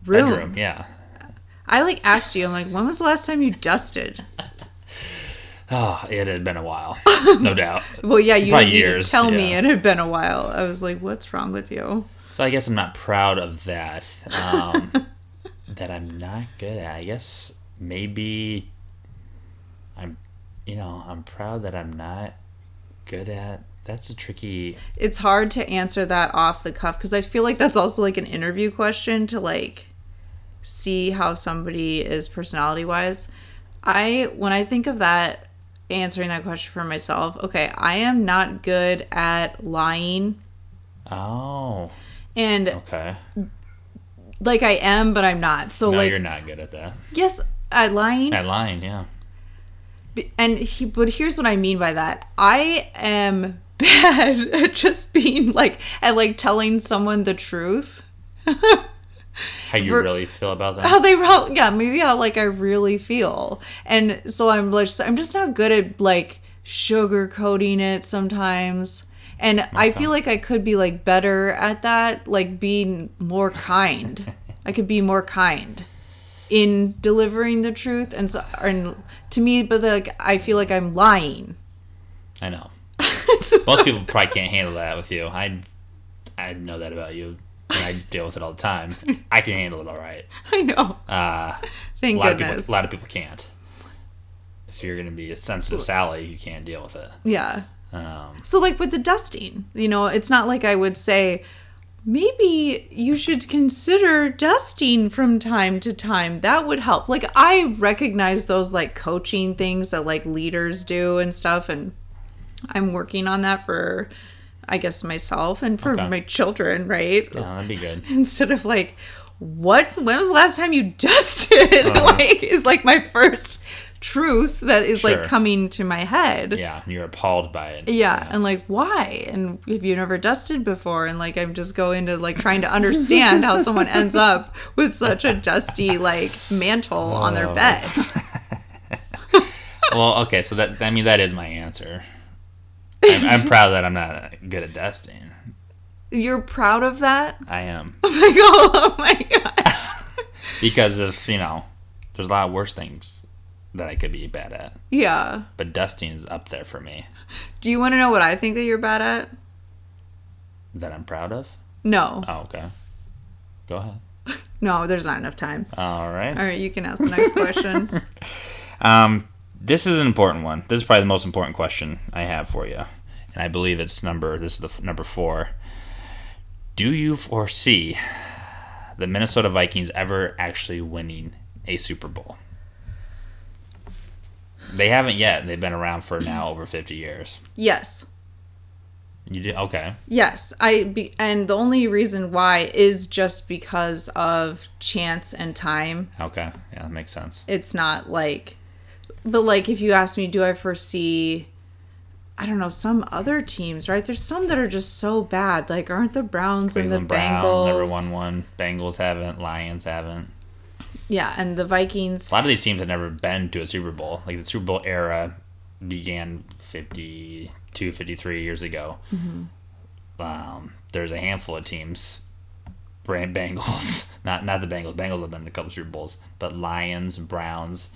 Speaker 1: Room.
Speaker 2: bedroom. Yeah.
Speaker 1: I like asked you. I'm like, when was the last time you dusted?
Speaker 2: Oh, it had been a while, no doubt.
Speaker 1: Well, yeah, you
Speaker 2: Probably years,
Speaker 1: tell me it had been a while. I was like, what's wrong with you?
Speaker 2: So I guess I'm not proud of that. Um, that I'm not good at. I guess maybe you know, I'm proud that I'm not good at. That's a tricky.
Speaker 1: It's hard to answer that off the cuff because I feel like that's also like an interview question to like see how somebody is personality wise. I when I think of that answering that question for myself, okay, I am not good at lying
Speaker 2: Oh,
Speaker 1: and
Speaker 2: okay.
Speaker 1: like I am but I'm not. So
Speaker 2: No,
Speaker 1: like
Speaker 2: you're not good at that.
Speaker 1: yes, at lying
Speaker 2: At lying, yeah.
Speaker 1: And he, but here's what I mean by that. I am bad at just being like at like telling someone the truth.
Speaker 2: How you
Speaker 1: Ver-
Speaker 2: really feel about that?
Speaker 1: how they how, yeah maybe how like i really feel and so i'm like i'm just not good at like sugarcoating it sometimes and i feel like i could be like better at that like being more kind i could be more kind in delivering the truth and so and to me but like i feel like i'm lying
Speaker 2: I know. Most people probably can't handle that with you. I I know that about you. And I deal with it all the time. I can handle it all right.
Speaker 1: i know
Speaker 2: Uh,
Speaker 1: thank
Speaker 2: a lot of people, a lot of people can't. If you're to be a sensitive Sally, you can't deal with it.
Speaker 1: yeah
Speaker 2: Um,
Speaker 1: So like with the dusting, you know, it's not like I would say maybe you should consider dusting from time to time. That would help. Like I recognize those like coaching things that like leaders do and stuff and I'm working on that for I guess myself and for
Speaker 2: Okay.
Speaker 1: my children, right?
Speaker 2: yeah, that'd be good.
Speaker 1: Instead of like what's when was the last time you dusted? Uh-huh. like is like my first truth that is
Speaker 2: Sure.
Speaker 1: like coming to my head.
Speaker 2: Yeah, and you're appalled by it.
Speaker 1: Yeah, and like why? And have you never dusted before? And like I'm just going to like trying to understand how someone ends up with such a dusty like mantle on their bed.
Speaker 2: Well, okay, so that I mean that is my answer. I'm, I'm proud that I'm not uh, good at dusting.
Speaker 1: You're proud of that?
Speaker 2: I am
Speaker 1: Oh my god! Oh my gosh!
Speaker 2: because of you know, there's a lot of worse things that I could be bad at,
Speaker 1: Yeah.
Speaker 2: but dusting is up there for me.
Speaker 1: Do you want to know what I think that you're bad at?
Speaker 2: That I'm proud of.
Speaker 1: No,
Speaker 2: Oh, okay. Go ahead.
Speaker 1: no. There's not enough time.
Speaker 2: All right.
Speaker 1: All right, you can ask the next question.
Speaker 2: Um, this is an important one. This is probably the most important question I have for you, and I believe it's number. This is the f- number four. Do you foresee the Minnesota Vikings ever actually winning a Super Bowl? They haven't yet. They've been around for now over fifty years.
Speaker 1: yes.
Speaker 2: You did okay.
Speaker 1: Yes, I be, and the only reason why is just because of chance and time.
Speaker 2: Okay, yeah, that makes sense.
Speaker 1: It's not like but like if you ask me do I foresee I don't know some other teams, right? There's some that are just so bad. Like aren't the Browns
Speaker 2: Cleveland
Speaker 1: and the
Speaker 2: Browns
Speaker 1: Bengals
Speaker 2: never won one. Bengals haven't. Lions haven't.
Speaker 1: Yeah, and the Vikings.
Speaker 2: A lot of these teams have never been to a Super Bowl. Like the Super Bowl era began 52, 53 years ago. Um, there's a handful of teams. Brand Bengals, not not the Bengals. Bengals have been in a couple Super Bowls, but Lions, Browns,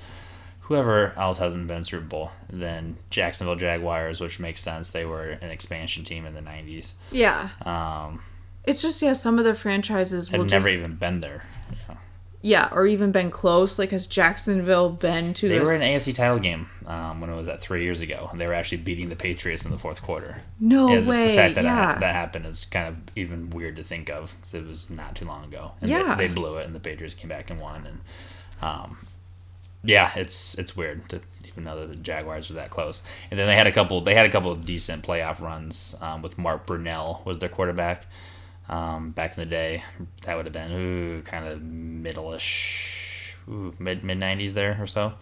Speaker 2: whoever else hasn't been Super Bowl. Then Jacksonville Jaguars, which makes sense. They were an expansion team in the '90s.
Speaker 1: Yeah.
Speaker 2: Um,
Speaker 1: It's just yeah, some of the franchises will
Speaker 2: have
Speaker 1: just
Speaker 2: never even been there. Yeah.
Speaker 1: Yeah, or even been close. Like has Jacksonville been to
Speaker 2: They were in an AFC title game um, when it was that three years ago, and they were actually beating the Patriots in the fourth quarter.
Speaker 1: no
Speaker 2: Yeah, the,
Speaker 1: way.
Speaker 2: the fact that
Speaker 1: yeah.
Speaker 2: that happened is kind of even weird to think of 'cause it was not too long ago. And
Speaker 1: Yeah.
Speaker 2: they, they blew it, and the Patriots came back and won. And um, yeah, it's it's weird to even know that the Jaguars were that close. And then they had a couple. They had a couple of decent playoff runs um, with Mark Brunell was their quarterback. Um, back in the day, that would have been ooh, kind of middle-ish, ooh, mid mid nineties there or so.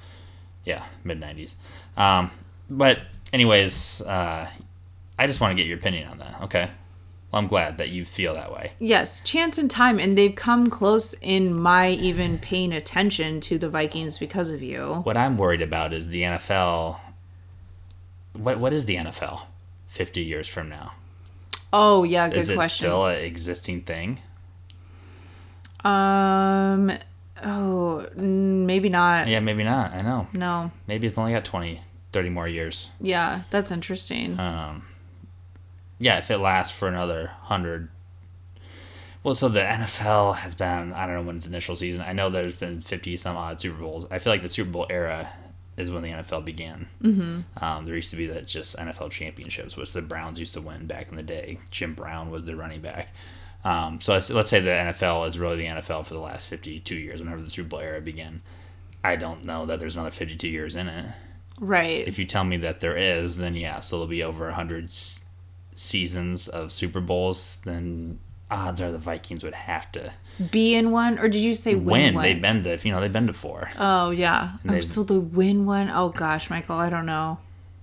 Speaker 2: Yeah, mid nineties. Um, but anyways, uh, I just want to get your opinion on that. Okay. Well, I'm glad that you feel that way.
Speaker 1: Yes, chance and time, and they've come close in my even paying attention to the Vikings because of you.
Speaker 2: What I'm worried about is the NFL. What what is the NFL? Fifty years from now,
Speaker 1: Oh yeah, good
Speaker 2: is it
Speaker 1: question.
Speaker 2: still an existing thing?
Speaker 1: um, oh, maybe not.
Speaker 2: Yeah, maybe not. I know.
Speaker 1: No,
Speaker 2: Maybe it's only got 20, 30 more years.
Speaker 1: yeah, that's interesting.
Speaker 2: Um, yeah, if it lasts for another hundred. Well, so the NFL has been I don't know when its initial season. I know there's been fifty some odd Super Bowls. I feel like the Super Bowl era is when the NFL began. Mm-hmm. Um, there used to be that just NFL championships, which the Browns used to win back in the day. Jim Brown was the running back. Um, so let's, let's say the NFL is really the NFL for the last 52 years, whenever the Super Bowl era began. I don't know that there's another 52 years in it.
Speaker 1: right.
Speaker 2: If you tell me that there is, then yeah, so there'll be over 100 s- seasons of Super Bowls, then odds are the Vikings would have to
Speaker 1: Be in one, or did you say win,
Speaker 2: win.
Speaker 1: one?
Speaker 2: They've been to, you know, they've been to four.
Speaker 1: Oh yeah. Oh, so the win one. Oh gosh, Michael, I don't know.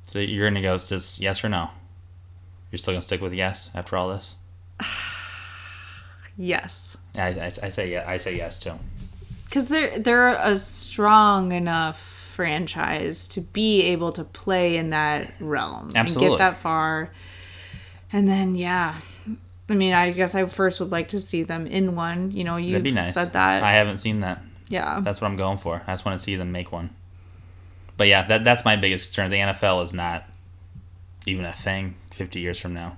Speaker 2: So you're going to go just yes or no? You're still going to stick with yes after all this?
Speaker 1: Yes.
Speaker 2: I, I, I say yeah. I say yes too.
Speaker 1: Because they're they're a strong enough franchise to be able to play in that realm and get that far. And then yeah. I mean, I guess I first would like to see them in one. You know, you
Speaker 2: nice.
Speaker 1: said that.
Speaker 2: I haven't seen that.
Speaker 1: yeah.
Speaker 2: That's what I'm going for. I just want to see them make one. But yeah, that that's my biggest concern. The NFL is not even a thing 50 years from now.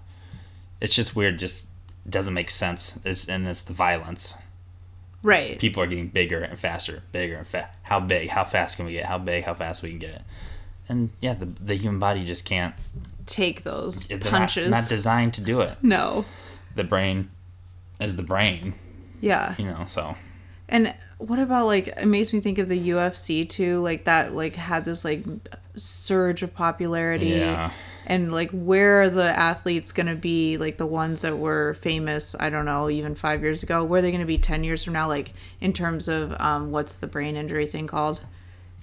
Speaker 2: It's just weird. Just doesn't make sense. It's and it's the violence.
Speaker 1: right.
Speaker 2: People are getting bigger and faster, bigger and fast. How big? How fast can we get? How big? How fast we can get it? And yeah, the the human body just can't.
Speaker 1: Take those
Speaker 2: they're not-
Speaker 1: punches.
Speaker 2: Not, designed to do it.
Speaker 1: no.
Speaker 2: The brain is the brain,
Speaker 1: Yeah.
Speaker 2: you know. So
Speaker 1: And what about like it makes me think of the UFC too, like that like had this like surge of popularity.
Speaker 2: Yeah.
Speaker 1: And like where are the athletes going to be like the ones that were famous, I don't know, even 5 years ago, where are they going to be 10 years from now like in terms of um what's the brain injury thing called?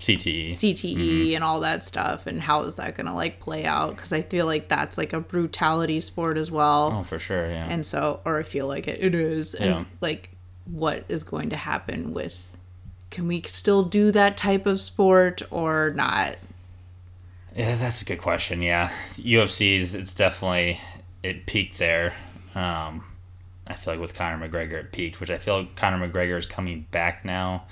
Speaker 2: CTE.
Speaker 1: CTE and all that stuff and how is that going to like play out cuz I feel like that's like a brutality sport as well
Speaker 2: oh, for sure. Yeah.
Speaker 1: and so or i feel like it, it is and
Speaker 2: Yeah.
Speaker 1: like what is going to happen with can we still do that type of sport or not
Speaker 2: Yeah, that's a good question. Yeah, UFC's it's definitely it peaked there. Um, I feel like with Conor McGregor it peaked, which I feel Conor McGregor is coming back now.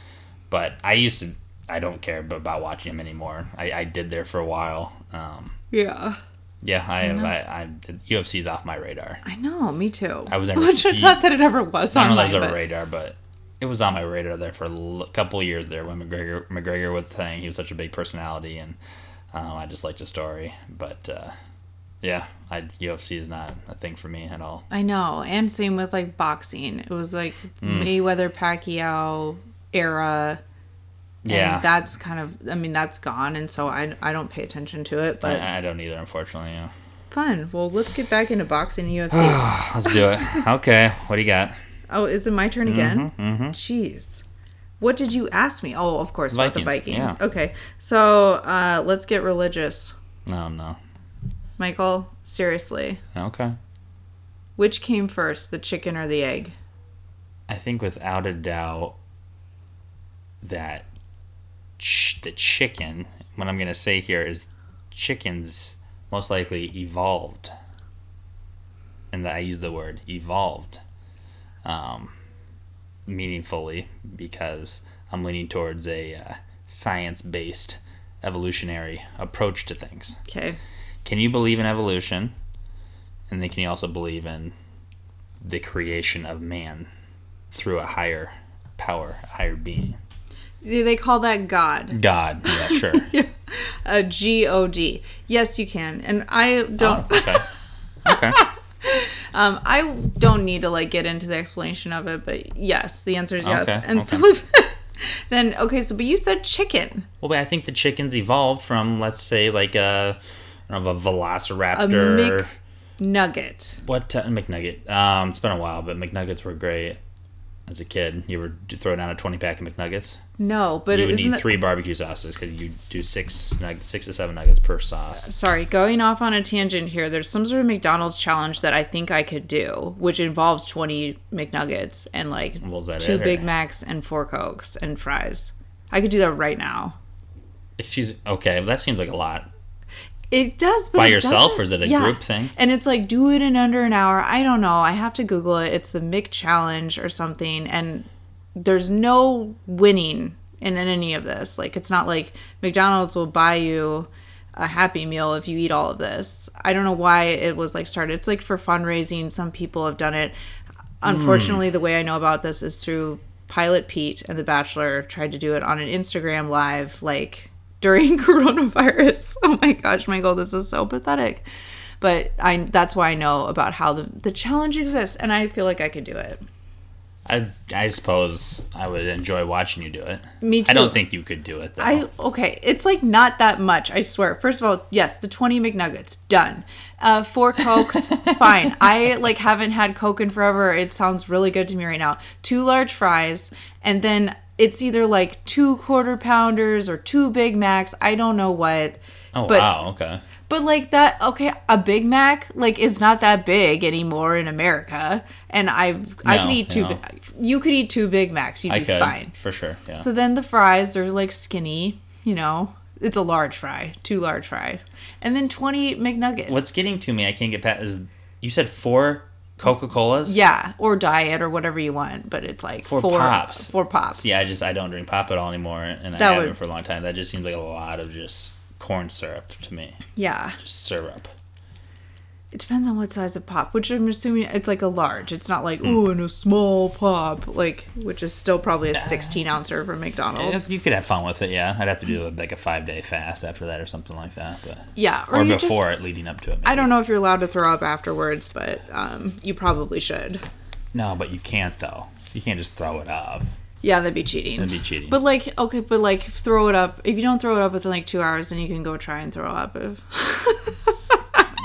Speaker 2: But I used to I don't care about watching him anymore. I, I did there for a while. Um,
Speaker 1: yeah
Speaker 2: yeah, I have. I, I UFC's off my radar.
Speaker 1: i know me too
Speaker 2: I was never-
Speaker 1: Which I thought that it ever was
Speaker 2: I
Speaker 1: on
Speaker 2: don't know
Speaker 1: my
Speaker 2: if that was on my radar, but it was on my radar there for a l- couple years there when McGregor McGregor was the thing. He was such a big personality, and um, I just liked his story. But uh, yeah, I, UFC is not a thing for me at all.
Speaker 1: i know and same with like boxing it was like
Speaker 2: Hmm.
Speaker 1: mayweather pacquiao era and
Speaker 2: Yeah,
Speaker 1: that's kind of i mean that's gone and so i, I don't pay attention to it but
Speaker 2: I, I don't either, unfortunately. Yeah.
Speaker 1: fun well let's get back into boxing ufc
Speaker 2: Let's do it. Okay, what do you got?
Speaker 1: Oh, is it my turn again?
Speaker 2: Mm-hmm,
Speaker 1: Jeez. What did you ask me? Oh, of course, about the
Speaker 2: Vikings,
Speaker 1: Vikings.
Speaker 2: yeah.
Speaker 1: Okay. So, uh, let's get religious.
Speaker 2: No, no.
Speaker 1: Michael, seriously.
Speaker 2: Okay.
Speaker 1: Which came first, the chicken or the egg?
Speaker 2: I think without a doubt that ch- the chicken, what I'm going to say here is chickens most likely evolved. And I use the word evolved um, meaningfully because I'm leaning towards a uh, science based evolutionary approach to things.
Speaker 1: Okay.
Speaker 2: Can you believe in evolution? And then can you also believe in the creation of man through a higher power, a higher being?
Speaker 1: They they call that God.
Speaker 2: God, yeah, sure.
Speaker 1: A G O D. Yes, you can. And I don't.
Speaker 2: Oh, okay. Okay.
Speaker 1: Um, I don't need to like get into the explanation of it, but yes, the answer is yes.
Speaker 2: Okay,
Speaker 1: And so then, okay, so but you said chicken,
Speaker 2: Well, but I think the chickens evolved from, let's say, like a, I don't know, a
Speaker 1: a
Speaker 2: velociraptor.
Speaker 1: McNugget.
Speaker 2: what uh, McNugget? Um, it's been a while, but McNuggets were great as a kid. You ever do- throw down a twenty pack of McNuggets?
Speaker 1: No, but
Speaker 2: you would need
Speaker 1: that-
Speaker 2: three barbecue sauces because you do six nug- six to seven nuggets per sauce.
Speaker 1: sorry, going off on a tangent here. There's some sort of McDonald's challenge that I think I could do, which involves 20 McNuggets and like
Speaker 2: Well,
Speaker 1: two
Speaker 2: it,
Speaker 1: Big Macs and four Cokes and fries. I could do that right now.
Speaker 2: Excuse. Okay, that seems like a lot.
Speaker 1: It does, but
Speaker 2: By
Speaker 1: it
Speaker 2: yourself,
Speaker 1: doesn't-
Speaker 2: or is it a group thing?
Speaker 1: And it's like do it in under an hour. I don't know. I have to Google it. It's the Mick Challenge or something, and there's no winning in, in any of this. Like it's not like McDonald's will buy you a happy meal if you eat all of this. I don't know why it was like started. It's like for fundraising. Some people have done it. Unfortunately, hmm. the way I know about this is through Pilot Pete and The Bachelor tried to do it on an Instagram live like during coronavirus. Oh my gosh, Michael, this is so pathetic. But I that's why I know about how the, the challenge exists and I feel like I could do it.
Speaker 2: I I suppose I would enjoy watching you do it.
Speaker 1: Me too.
Speaker 2: I don't think you could do it though.
Speaker 1: I okay, it's like not that much. I swear. First of all, yes, the twenty McNuggets done. Uh, four cokes, fine. I like haven't had Coke in forever. It sounds really good to me right now. Two large fries, and then it's either like two quarter pounders or two Big Macs. I don't know what.
Speaker 2: Oh
Speaker 1: but
Speaker 2: wow, okay.
Speaker 1: But like that okay, a Big Mac like is not that big anymore in America and I I could eat two
Speaker 2: no.
Speaker 1: you could eat two Big Macs, you'd
Speaker 2: I
Speaker 1: be
Speaker 2: could
Speaker 1: fine.
Speaker 2: for sure. Yeah.
Speaker 1: So then the fries, they're like skinny, you know. It's a large fry, two large fries. And then 20 McNuggets.
Speaker 2: What's getting to me, I can't get past is you said four Coca Colas.
Speaker 1: Yeah, or diet or whatever you want, but it's like
Speaker 2: Four
Speaker 1: four
Speaker 2: pops.
Speaker 1: Four pops.
Speaker 2: Yeah, I just I don't drink pop at all anymore, and I
Speaker 1: That
Speaker 2: haven't
Speaker 1: would-
Speaker 2: for a long time. That just seems like a lot of just corn syrup to me.
Speaker 1: Yeah.
Speaker 2: Just syrup.
Speaker 1: It depends on what size of pop, which I'm assuming it's like a large. It's not like, oh, in a small pop, like, which is still probably a 16 ouncer from McDonald's.
Speaker 2: You could have fun with it, yeah. I'd have to do like a five day fast after that or something like that, but
Speaker 1: Yeah.
Speaker 2: or,
Speaker 1: you
Speaker 2: before
Speaker 1: Just,
Speaker 2: it, leading up to it.
Speaker 1: I don't know if you're allowed to throw up afterwards, but um, you probably should.
Speaker 2: No, but you can't though. You can't just throw it up.
Speaker 1: Yeah, that'd be cheating.
Speaker 2: That'd be cheating.
Speaker 1: But like, okay, but like, throw it up. If you don't throw it up within like two hours, then you can go try and throw up. If...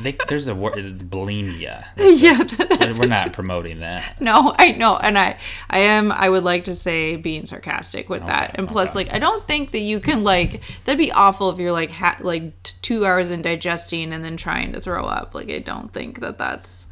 Speaker 2: They, there's a word uh, bulimia.
Speaker 1: yeah, that-
Speaker 2: We're not promoting that.
Speaker 1: no, I know, and I, I am. I would like to say being sarcastic with that,
Speaker 2: Okay,
Speaker 1: and plus, like, I don't think that you can like. That'd be awful if you're like ha- like t- two hours in digesting and then trying to throw up. Like, I don't think that that's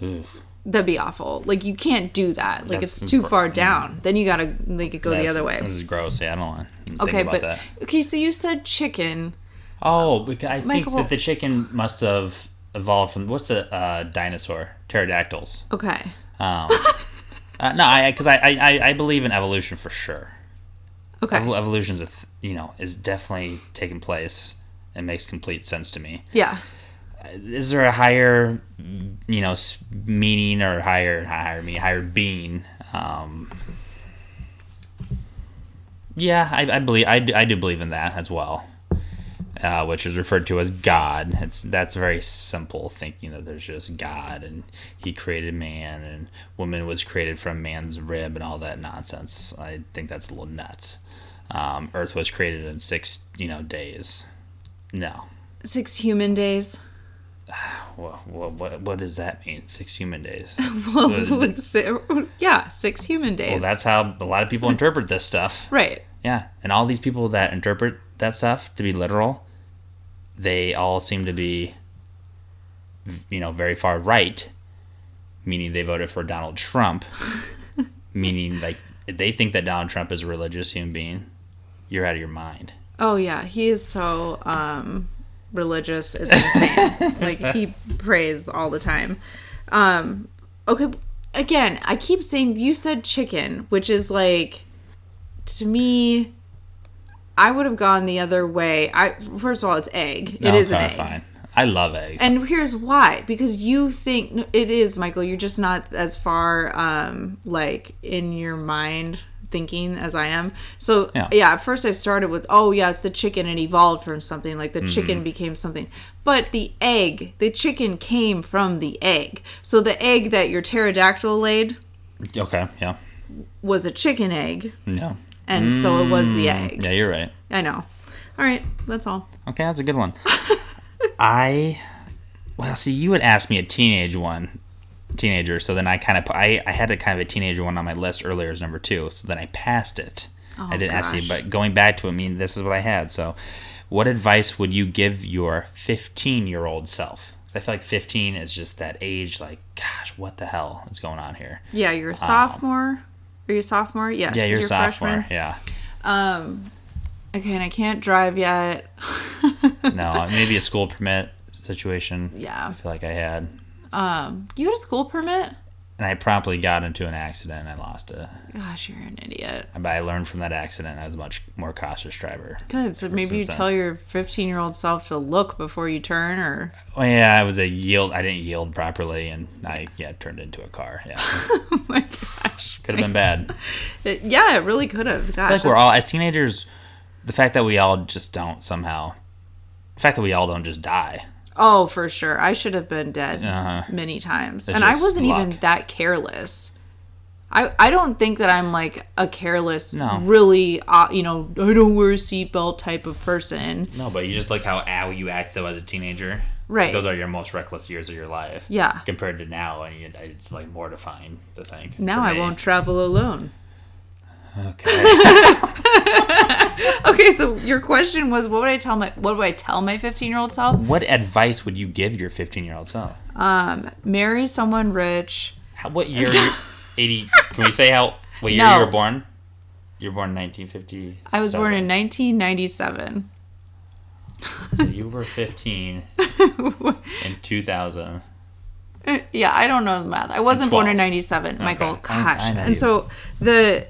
Speaker 2: Oof.
Speaker 1: That'd be awful. Like, you can't do that. Like,
Speaker 2: That's
Speaker 1: it's too far down. Then you gotta like go the other way.
Speaker 2: This is gross. Yeah, I don't want to
Speaker 1: Okay,
Speaker 2: about
Speaker 1: but
Speaker 2: that.
Speaker 1: okay, so you said chicken.
Speaker 2: Oh, because I think that the chicken must have evolved from what's the uh, dinosaur? Pterodactyls.
Speaker 1: Okay.
Speaker 2: Um, uh, no, I because I, I I- I believe in evolution for sure.
Speaker 1: Okay.
Speaker 2: Evol- Evolution's a th- you know is definitely taking place. It makes complete sense to me.
Speaker 1: Yeah.
Speaker 2: Is there a higher, you know, meaning or higher higher me higher being? Um, yeah, I, I believe I do, I do believe in that as well, uh, which is referred to as God. It's that's very simple thinking that there's just God and He created man and woman was created from man's rib and all that nonsense. I think that's a little nuts. Um, Earth was created in six you know days. No,
Speaker 1: Six human days.
Speaker 2: what what what, what does that mean? Six human days.
Speaker 1: Well, yeah, six human days.
Speaker 2: Well, that's how a lot of people interpret this stuff.
Speaker 1: right.
Speaker 2: Yeah, and all these people that interpret that stuff to be literal, they all seem to be, you know, very far right, meaning they voted for Donald Trump, meaning like they think that Donald Trump is a religious human being, you're out of your mind.
Speaker 1: Oh yeah, he is so um religious. It's insane. like he prays all the time. Um okay, again, I keep saying you said chicken, which is like to me I would have gone the other way. I first of all, it's egg. It
Speaker 2: No,
Speaker 1: is an egg.
Speaker 2: fine. I love eggs.
Speaker 1: And here's why: because you think it is, Michael. You're just not as far, um, like in your mind thinking as I am. So
Speaker 2: Yeah.
Speaker 1: yeah. at first I started with, oh yeah, it's the chicken. It evolved from something. Like the
Speaker 2: Mm-hmm.
Speaker 1: chicken became something. But the egg, the chicken came from the egg. So the egg that your pterodactyl laid
Speaker 2: okay, yeah,
Speaker 1: was a chicken egg,
Speaker 2: yeah,
Speaker 1: and so it was the egg.
Speaker 2: yeah. You're right.
Speaker 1: I know. All right, that's all.
Speaker 2: Okay, that's a good one. I, well, see, you had asked me a teenage one, teenager. So then I kind of, I, I had a kind of a teenager one on my list earlier as number two. So then I passed it. I didn't ask you, but going back to it, I mean, this is what I had. So, what advice would you give your 15 year old self? I feel like 15 is just that age. Like, gosh, what the hell is going on here?
Speaker 1: Yeah, you're a sophomore. Are you a sophomore? Yes.
Speaker 2: Um, Yeah, you're a
Speaker 1: a
Speaker 2: sophomore.
Speaker 1: freshman.
Speaker 2: Yeah.
Speaker 1: Um, okay, and I can't drive yet.
Speaker 2: No, maybe a school permit situation.
Speaker 1: Yeah.
Speaker 2: I feel like I had.
Speaker 1: Um, you had a school permit?
Speaker 2: And I promptly got into an accident and I lost it.
Speaker 1: Gosh, you're an idiot.
Speaker 2: But I learned from that accident. I was a much more cautious driver.
Speaker 1: Good. So maybe you
Speaker 2: then.
Speaker 1: tell your 15 year old self to look before you turn, or
Speaker 2: Well, yeah, I was a yield. I didn't yield properly, and I yeah turned into a car. Yeah,
Speaker 1: oh my gosh,
Speaker 2: could have been bad.
Speaker 1: It- yeah, it really could have. Gosh,
Speaker 2: I feel like we're all as teenagers. The fact that we all just don't somehow, the fact that we all don't just die.
Speaker 1: Oh, for sure. I should have been dead
Speaker 2: Uh-huh.
Speaker 1: many times,
Speaker 2: It's
Speaker 1: and I wasn't even that careless. I, I don't think that I'm like a careless,
Speaker 2: No.
Speaker 1: really, uh, you know, I don't wear a seatbelt type of person.
Speaker 2: No, but you just like how how you act though as a teenager.
Speaker 1: Right.
Speaker 2: Those are your most reckless years of your life.
Speaker 1: Yeah.
Speaker 2: Compared to now, and you- it's like mortifying to think.
Speaker 1: Now
Speaker 2: for
Speaker 1: I won't travel alone.
Speaker 2: Okay.
Speaker 1: okay, so your question was, what would I tell my what would I tell my 15 year old self?
Speaker 2: What advice would you give your 15 year old self?
Speaker 1: Um, marry someone rich.
Speaker 2: How, what year? 80? Can we say how? What year
Speaker 1: No.
Speaker 2: you were born? You were born in 1950.
Speaker 1: I was born in 1997.
Speaker 2: So you were 15 in 2000.
Speaker 1: yeah, I don't know the math. I wasn't born in 97, Michael.
Speaker 2: Okay. I-
Speaker 1: Gosh.
Speaker 2: I know
Speaker 1: and
Speaker 2: you.
Speaker 1: so the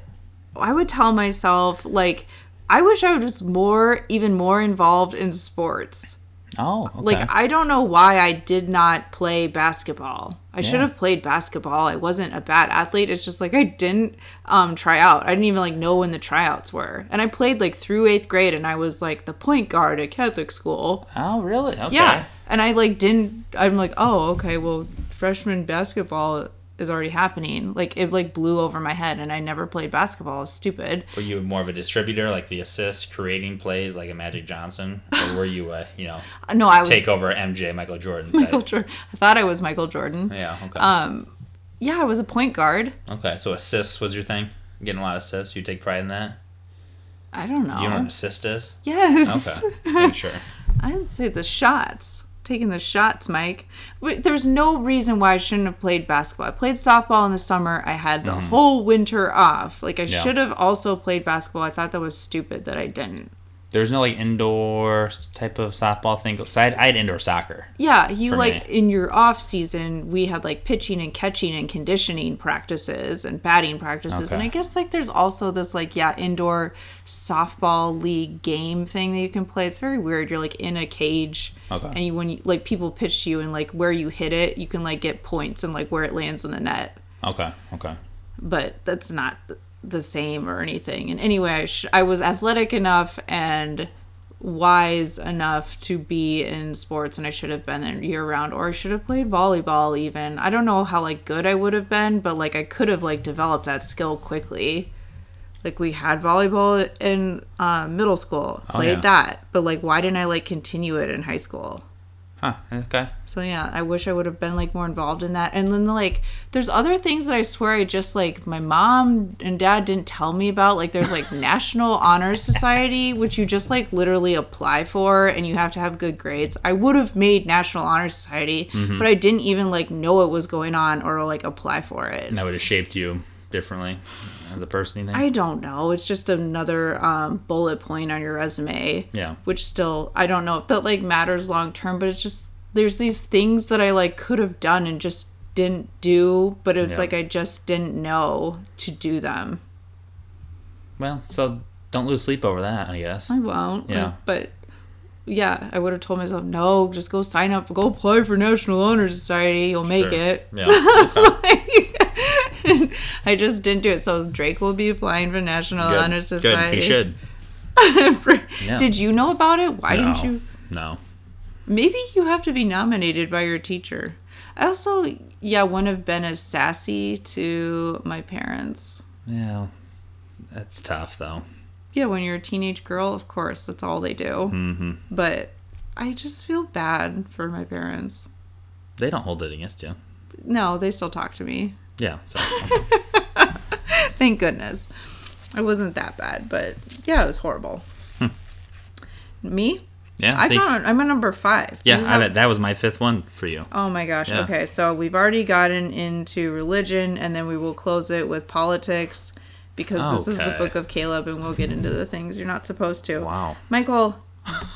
Speaker 1: I would tell myself like I wish I was more even more involved in sports.
Speaker 2: Oh, okay.
Speaker 1: Like I don't know why I did not play basketball. I should have played basketball. I wasn't a bad athlete. It's just like I didn't um, try out. I didn't even like know when the tryouts were. And I played like through eighth grade, and I was like the point guard at Catholic school.
Speaker 2: oh, really? Okay.
Speaker 1: Yeah. And I like didn't. I'm like, oh, okay. Well, freshman basketball is already happening. Like it like blew over my head, and I never played basketball. I was stupid.
Speaker 2: Were you more of a distributor, like the assist, creating plays, like a Magic Johnson, or were you a, you know,
Speaker 1: No, I was
Speaker 2: take over MJ, Michael Jordan?
Speaker 1: Michael Jordan. I thought I was Michael Jordan.
Speaker 2: Yeah. Okay.
Speaker 1: Um, yeah, I was a point guard.
Speaker 2: okay. So assists was your thing. Getting a lot of assists. You take pride in that.
Speaker 1: I don't know.
Speaker 2: Do you know what an assist is?
Speaker 1: Yes.
Speaker 2: Okay. Sure.
Speaker 1: I'd say the shots. Taking the shots, Mike. There's no reason why I shouldn't have played basketball. I played softball in the summer. I had the whole winter off. Like I
Speaker 2: Mm-hmm. Yeah.
Speaker 1: should have also played basketball. I thought that was stupid that I didn't.
Speaker 2: There's no like indoor type of softball thing. So I had, I had indoor soccer.
Speaker 1: Yeah, you like
Speaker 2: me.
Speaker 1: in your off season, we had like pitching and catching and conditioning practices and batting practices. And I guess like there's also this like yeah, indoor softball league game thing that you can play. It's very weird. You're like in a cage.
Speaker 2: Okay.
Speaker 1: And you when you like people pitch to you and like where you hit it, you can like get points and like where it lands in the net.
Speaker 2: Okay. Okay.
Speaker 1: But that's not the same or anything. And anyway, I, sh- I was athletic enough and wise enough to be in sports and I should have been in year round or I should have played volleyball even. I don't know how like good I would have been, but like I could have like developed that skill quickly. Like we had volleyball in uh, middle school, played
Speaker 2: yeah.
Speaker 1: that, but like why didn't I like continue it in high school?
Speaker 2: Huh. Okay.
Speaker 1: So yeah, I wish I would have been like more involved in that. And then like there's other things that I swear I just like my mom and dad didn't tell me about. Like there's like National Honor Society, which you just like literally apply for and you have to have good grades. I would have made National Honor Society, mm-hmm. but I didn't even like know it was going on or like apply for it.
Speaker 2: And that would have shaped you differently as a person. You think?
Speaker 1: I don't know. It's just another um, bullet point on your resume.
Speaker 2: Yeah.
Speaker 1: Which still, I don't know if that like matters long term, but it's just there's these things that I like could have done and just didn't do, but it's
Speaker 2: Yeah.
Speaker 1: like I just didn't know to do them.
Speaker 2: well, so don't lose sleep over that. I guess.
Speaker 1: I won't. like,
Speaker 2: Yeah.
Speaker 1: but yeah, I would have told myself, no, just go sign up, go apply for National Honor Society, you'll make
Speaker 2: Sure.
Speaker 1: it.
Speaker 2: Yeah. Okay.
Speaker 1: I just didn't do it. So Drake will be applying for National
Speaker 2: Good.
Speaker 1: Honor
Speaker 2: Good.
Speaker 1: Society.
Speaker 2: He should. Yeah.
Speaker 1: Did you know about it? Why
Speaker 2: no.
Speaker 1: didn't you?
Speaker 2: No.
Speaker 1: Maybe you have to be nominated by your teacher. I also, yeah, wouldn't have been as sassy to my parents.
Speaker 2: Yeah. That's tough though.
Speaker 1: Yeah, when you're a teenage girl, of course, that's all they do.
Speaker 2: Mm-hmm.
Speaker 1: But I just feel bad for my parents.
Speaker 2: They don't hold it against you.
Speaker 1: No, they still talk to me.
Speaker 2: Yeah. So,
Speaker 1: Thank goodness. It wasn't that bad, but yeah, it was horrible. Me?
Speaker 2: yeah.
Speaker 1: I
Speaker 2: Hmm.
Speaker 1: got, I'm a number five.
Speaker 2: Yeah.
Speaker 1: you
Speaker 2: I bet that was my fifth one for you.
Speaker 1: Oh my gosh.
Speaker 2: Yeah.
Speaker 1: Okay, so we've already gotten into religion and then we will close it with politics because this is the book of Caleb and we'll get into the things you're not supposed to.
Speaker 2: Wow.
Speaker 1: Michael,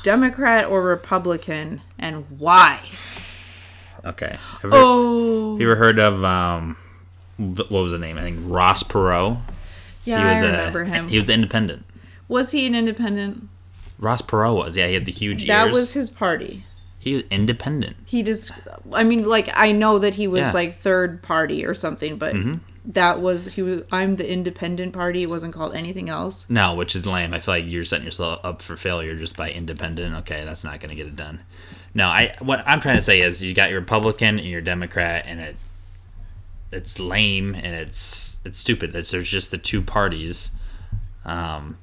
Speaker 1: Democrat or Republican and why?
Speaker 2: Okay. Ever,
Speaker 1: Oh.
Speaker 2: You ever heard of um, what was the name? I think Ross Perot.
Speaker 1: Yeah,
Speaker 2: he was
Speaker 1: I
Speaker 2: a-
Speaker 1: remember him.
Speaker 2: He was independent.
Speaker 1: was he an independent?
Speaker 2: Ross Perot was. Yeah, he had the huge
Speaker 1: That
Speaker 2: ears.
Speaker 1: was his party.
Speaker 2: he was independent.
Speaker 1: He just I mean like I know that he was
Speaker 2: Yeah. Mm-hmm.
Speaker 1: like third party or something, but that was he was I'm the independent party. It wasn't called anything else.
Speaker 2: No, which is lame. I feel like you're setting yourself up for failure just by independent. Okay, that's not going to get it done. No, I what I'm trying to say is you got your Republican and your Democrat, and it it's lame and it's it's stupid. It's there's just the two parties. Um,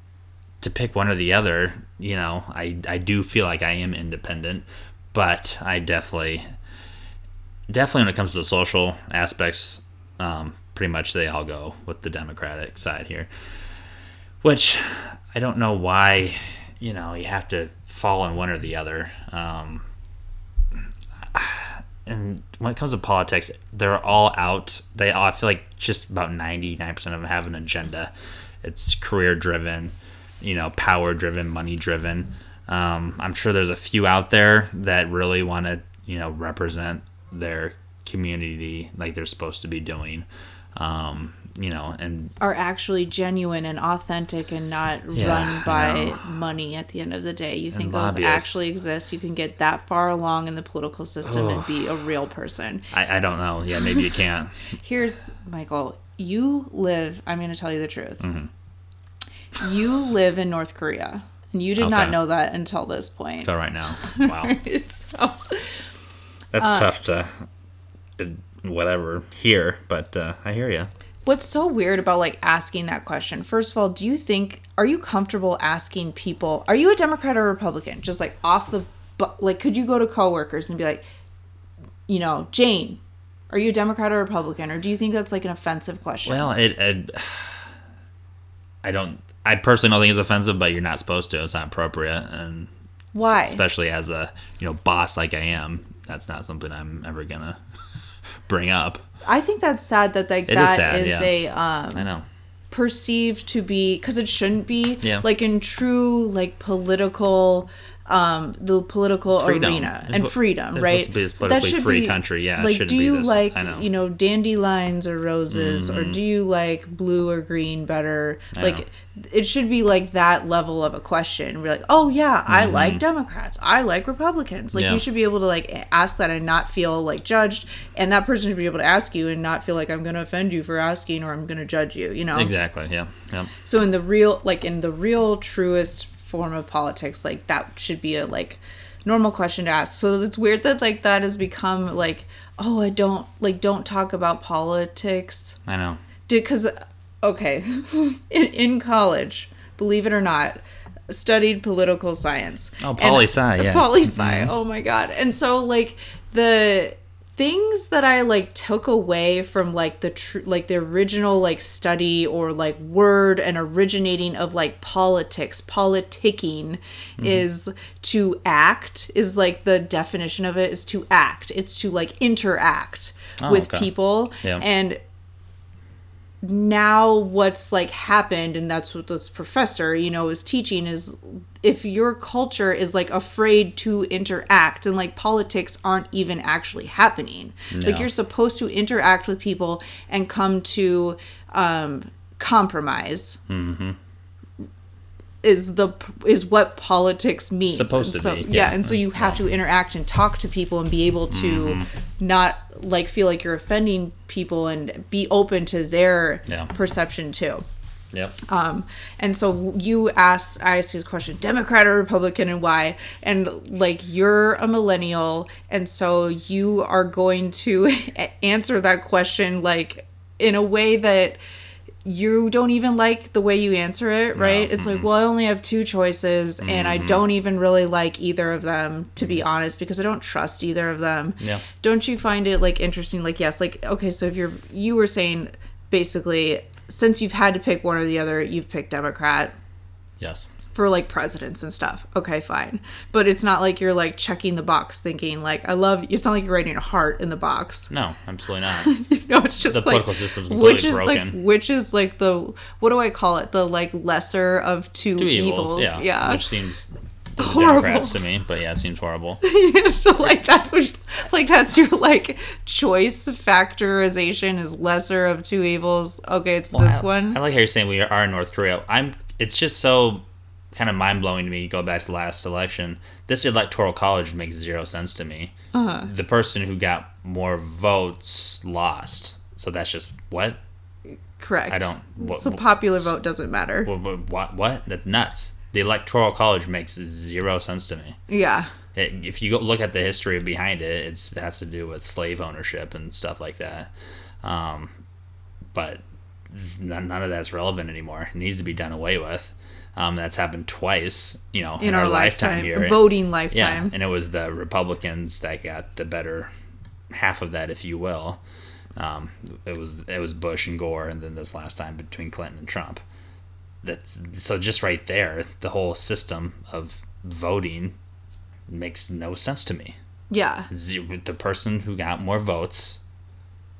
Speaker 2: to pick one or the other, you know, I I do feel like I am independent, but I definitely definitely when it comes to the social aspects, um, pretty much they all go with the Democratic side here which I don't know why. You know, you have to fall in one or the other. Um, and when it comes to politics, they're all out. They all, I feel like just about ninety nine percent of them have an agenda. It's career driven, you know, power driven, money driven. Um, I'm sure there's a few out there that really want to, you know, represent their community like they're supposed to be doing. Um, you know, and
Speaker 1: are actually genuine and authentic and not
Speaker 2: Yeah,
Speaker 1: run by
Speaker 2: know.
Speaker 1: money at the end of the day. You think those
Speaker 2: lobbyists.
Speaker 1: actually exist? You can get that far along in the political system and be a real person.
Speaker 2: I, I don't know. Yeah, maybe you can't.
Speaker 1: Here's Michael. You live. I'm going to tell you the truth.
Speaker 2: Mm-hmm.
Speaker 1: You live in North Korea, and you did not know that until this point.
Speaker 2: Go right now. Wow.
Speaker 1: so,
Speaker 2: That's
Speaker 1: Uh,
Speaker 2: tough to uh, whatever hear, but uh, I hear you.
Speaker 1: What's so weird about like asking that question? First of all, do you think are you comfortable asking people? Are you a Democrat or Republican? Just like off the like, could you go to coworkers and be like, you know, Jane, are you a Democrat or Republican, or do you think that's like an offensive question?
Speaker 2: Well, it, it I don't. I personally don't think it's offensive, but you're not supposed to. It's not appropriate, and
Speaker 1: Why?
Speaker 2: especially as a you know boss like I am, that's not something I'm ever gonna bring up.
Speaker 1: I think that's sad that like
Speaker 2: is
Speaker 1: that
Speaker 2: sad,
Speaker 1: is
Speaker 2: yeah.
Speaker 1: a um
Speaker 2: I know.
Speaker 1: perceived to be because it shouldn't be
Speaker 2: Yeah.
Speaker 1: like in true like political um the political
Speaker 2: Freedom
Speaker 1: arena
Speaker 2: is
Speaker 1: and
Speaker 2: what-
Speaker 1: freedom right
Speaker 2: supposed to be this
Speaker 1: That
Speaker 2: politically
Speaker 1: should
Speaker 2: free
Speaker 1: be-
Speaker 2: country, yeah,
Speaker 1: like do
Speaker 2: be
Speaker 1: you like
Speaker 2: I know. Mm-hmm.
Speaker 1: you know dandelions or roses or do you like blue or green better
Speaker 2: I
Speaker 1: like
Speaker 2: know.
Speaker 1: it should be like that level of a question we're like oh yeah i
Speaker 2: Mm-hmm.
Speaker 1: like democrats i like republicans like
Speaker 2: Yeah.
Speaker 1: you should be able to like ask that and not feel like judged and that person should be able to ask you and not feel like i'm going to offend you for asking or i'm going to judge you you know
Speaker 2: Exactly. Yeah. Yeah.
Speaker 1: so in the real like in the real truest form of politics like that should be a like normal question to ask so it's weird that like that has become like oh i don't like don't talk about politics
Speaker 2: I know.
Speaker 1: because okay in, in college believe it or not studied political science
Speaker 2: Oh, poli sci, yeah. Mm-hmm.
Speaker 1: poli sci oh my god and so like the things that i like took away from like the tr- like the original like study or like word and originating of like politics politicking
Speaker 2: Mm-hmm.
Speaker 1: is to act is like the definition of it is to act it's to like interact
Speaker 2: Oh,
Speaker 1: with
Speaker 2: okay.
Speaker 1: people
Speaker 2: Yeah.
Speaker 1: and now what's like happened and that's what this professor you know is teaching is if your culture is like afraid to interact and like politics aren't even actually happening. Like you're supposed to interact with people and come to um compromise is the is what politics means
Speaker 2: Supposed
Speaker 1: And
Speaker 2: to
Speaker 1: so,
Speaker 2: be,
Speaker 1: yeah.
Speaker 2: yeah.
Speaker 1: and so you have to interact and talk to people and be able to
Speaker 2: Mm-hmm.
Speaker 1: not like feel like you're offending people and be open to their
Speaker 2: Yeah.
Speaker 1: perception too
Speaker 2: Yep.
Speaker 1: um and so you asked i asked you the question democrat or republican and why and like you're a millennial and so you are going to answer that question like in a way that you don't even like the way you answer it right? It's like mm-hmm. well i only have two choices and i mm-hmm. don't even really like either of them to be honest because i don't trust either of them.
Speaker 2: Yeah.
Speaker 1: don't you find it like interesting like yes like okay so if you're you were saying basically since you've had to pick one or the other you've picked democrat.
Speaker 2: Yes.
Speaker 1: For like presidents and stuff okay fine but it's not like you're like checking the box thinking like i love it's not like you're writing a heart in the box
Speaker 2: No, absolutely not.
Speaker 1: you know it's just
Speaker 2: The
Speaker 1: like
Speaker 2: political system's
Speaker 1: which is like
Speaker 2: broken.
Speaker 1: which is like the what do i call it the like lesser of two,
Speaker 2: Two
Speaker 1: evils,
Speaker 2: evils. Yeah.
Speaker 1: yeah
Speaker 2: Which seems
Speaker 1: Horrible.
Speaker 2: Democrats to me, but yeah, it seems horrible.
Speaker 1: so like that's what like that's your like choice factorization is lesser of two evils okay it's this
Speaker 2: I,
Speaker 1: one
Speaker 2: I like how you're saying we are in North Korea. I'm. It's just so kind of mind blowing to me. Go back to the last election. This electoral college makes zero sense to me.
Speaker 1: Uh-huh.
Speaker 2: The person who got more votes lost. So that's just what?
Speaker 1: correct
Speaker 2: I don't. What,
Speaker 1: so popular vote doesn't matter
Speaker 2: what, what, what? What? That's nuts. The electoral college makes zero sense to me.
Speaker 1: yeah
Speaker 2: It, if you go look at the history behind it, it's, it has to do with slave ownership and stuff like that. Um, but none, none of that's relevant anymore. It needs to be done away with. Um, that's happened twice, you know,
Speaker 1: in, our, lifetime,
Speaker 2: here.
Speaker 1: voting lifetime.
Speaker 2: yeah,
Speaker 1: lifetime
Speaker 2: and it was the Republicans that got the better half of that, if you will. Um, it was it was Bush and Gore, and then this last time between Clinton and Trump. that's so just right there, the whole system of voting makes no sense to me.
Speaker 1: Yeah.
Speaker 2: The person who got more votes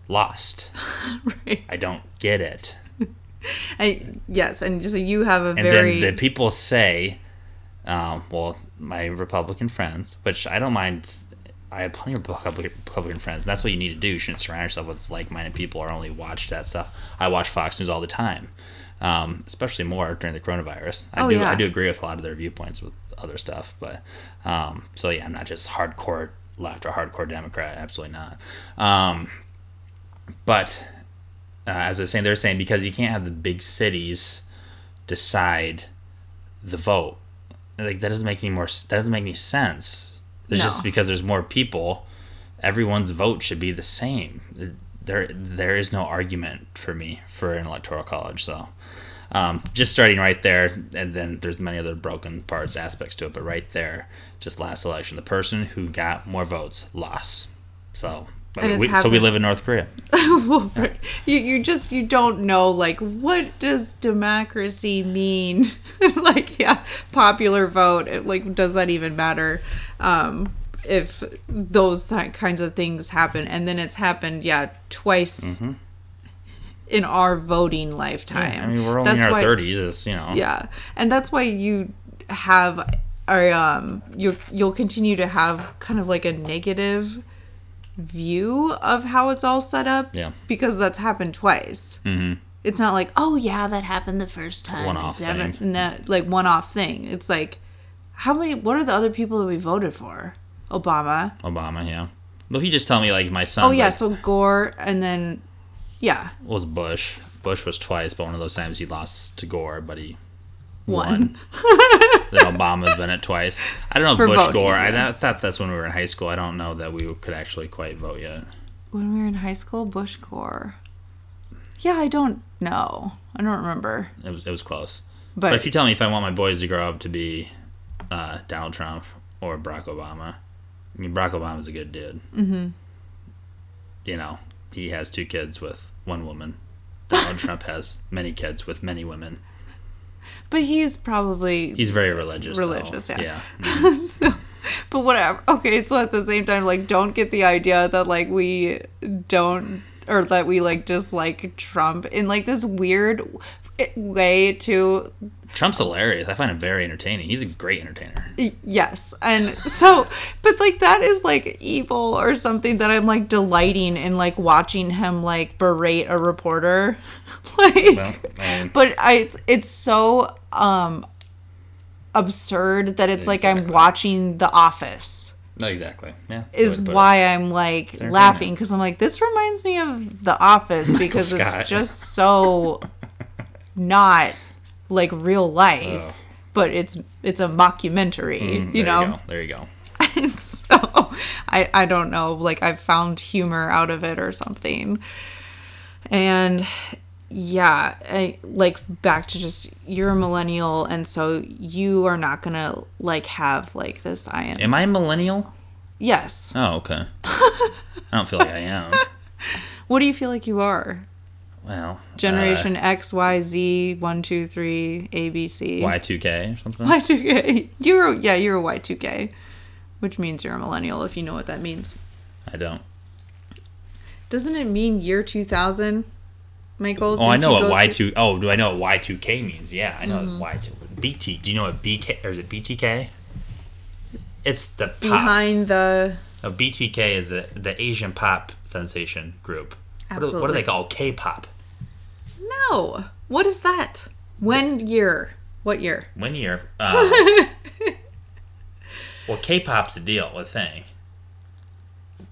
Speaker 2: lost.
Speaker 1: right.
Speaker 2: I don't get it.
Speaker 1: I, yes, and so you have a
Speaker 2: And
Speaker 1: very
Speaker 2: then the people say, um, well, my Republican friends, which I don't mind. I have plenty of Republican Republican friends. And that's what you need to do. You shouldn't surround yourself with like-minded people or only watch that stuff. I watch Fox News all the time, um, especially more during the coronavirus. I
Speaker 1: Oh,
Speaker 2: do.
Speaker 1: yeah.
Speaker 2: I do agree with a lot of their viewpoints with other stuff, but um, so yeah, I'm not just hardcore left or hardcore Democrat. Absolutely not. Um, but uh, as I was saying, they're saying because you can't have the big cities decide the vote. Like that doesn't make any more. That doesn't make any sense. It's
Speaker 1: No.
Speaker 2: just because there's more people, everyone's vote should be the same. There, there is no argument for me for an electoral college. So, um, just starting right there, and then there's many other broken parts, aspects to it. But right there, just last election, the person who got more votes lost. So, We, so we live in North Korea.
Speaker 1: well, right. you you just you don't know like what does democracy mean? like yeah, popular vote. it, Like does that even matter? Um, if those ti- kinds of things happen, and then it's happened, yeah, twice in our voting lifetime.
Speaker 2: Mm-hmm. I mean, we're only in
Speaker 1: That's
Speaker 2: our
Speaker 1: why-
Speaker 2: thirties. It's you know.
Speaker 1: Yeah, and that's why you have, or um, you you'll continue to have kind of like a negative view of how it's all set up.
Speaker 2: Yeah.
Speaker 1: because that's happened twice. Mm-hmm. It's not like, oh yeah, that happened the first time.
Speaker 2: One-off thing.
Speaker 1: no, like one off thing. It's like, how many? What are the other people that we voted for? Obama.
Speaker 2: Obama, yeah. Well, if you just tell me like my son.
Speaker 1: Oh yeah, so Gore, and then yeah,
Speaker 2: was Bush. Bush was twice, but one of those times he lost to Gore, but he
Speaker 1: one.
Speaker 2: then Obama's been it twice. I don't know if
Speaker 1: For
Speaker 2: Bush
Speaker 1: voting,
Speaker 2: Gore.
Speaker 1: Yeah.
Speaker 2: I thought that's when we were in high school. I don't know that we could actually quite vote yet.
Speaker 1: when we were in high school, Bush Gore. Yeah, I don't know. I don't remember.
Speaker 2: It was it was close.
Speaker 1: But,
Speaker 2: But if you tell me if I want my boys to grow up to be uh, Donald Trump or Barack Obama, I mean Barack Obama's a good dude. Mm-hmm. You know, he has two kids with one woman. Donald Trump has many kids with many women.
Speaker 1: But he's probably
Speaker 2: He's very religious. though.
Speaker 1: Religious, yeah.
Speaker 2: Yeah. Mm.
Speaker 1: so, but whatever. Okay, so at the same time, like, don't get the idea that like we don't or that we like dislike Trump in like this weird way to
Speaker 2: Trump's hilarious. I find him very entertaining. He's a great entertainer.
Speaker 1: yes and so but like that is like evil or something that i'm like delighting in like watching him like berate a reporter like
Speaker 2: Well, mean,
Speaker 1: but i it's, it's so um absurd that it's like i'm watching the office
Speaker 2: no, exactly. Yeah.
Speaker 1: is
Speaker 2: the way to put it.
Speaker 1: why i'm like laughing because i'm like this reminds me of the office because it's just so not like real life
Speaker 2: Ugh.
Speaker 1: but it's it's a mockumentary
Speaker 2: Mm,
Speaker 1: you know
Speaker 2: go. There you go.
Speaker 1: and so I I don't know, like I've found humor out of it or something. And yeah, I like back to just you're a millennial and so you are not to like have like this I am.
Speaker 2: Am I a millennial?
Speaker 1: Yes.
Speaker 2: Oh, okay. I don't feel like I am.
Speaker 1: What do you feel like you are?
Speaker 2: Well,
Speaker 1: Generation X, Y, Z, one, two, three, A, B, C.
Speaker 2: uh, Y2K or something.
Speaker 1: Y2K. You're yeah, you're a Y2K, which means you're a millennial if you know what that means.
Speaker 2: I don't.
Speaker 1: Doesn't it mean year 2000, Michael?
Speaker 2: Oh, I know what Y2. Oh, do I know what Y2K means? Yeah, I know
Speaker 1: Mm-hmm.
Speaker 2: what Y2. BT. Do you know what BK or is it BTK? It's the pop.
Speaker 1: behind the
Speaker 2: No, BTK is the, the Asian pop sensation group. What do, what do they call K-pop?
Speaker 1: no. What is that? When year? What year?
Speaker 2: When year? Uh, well, K-pop's a deal, a thing.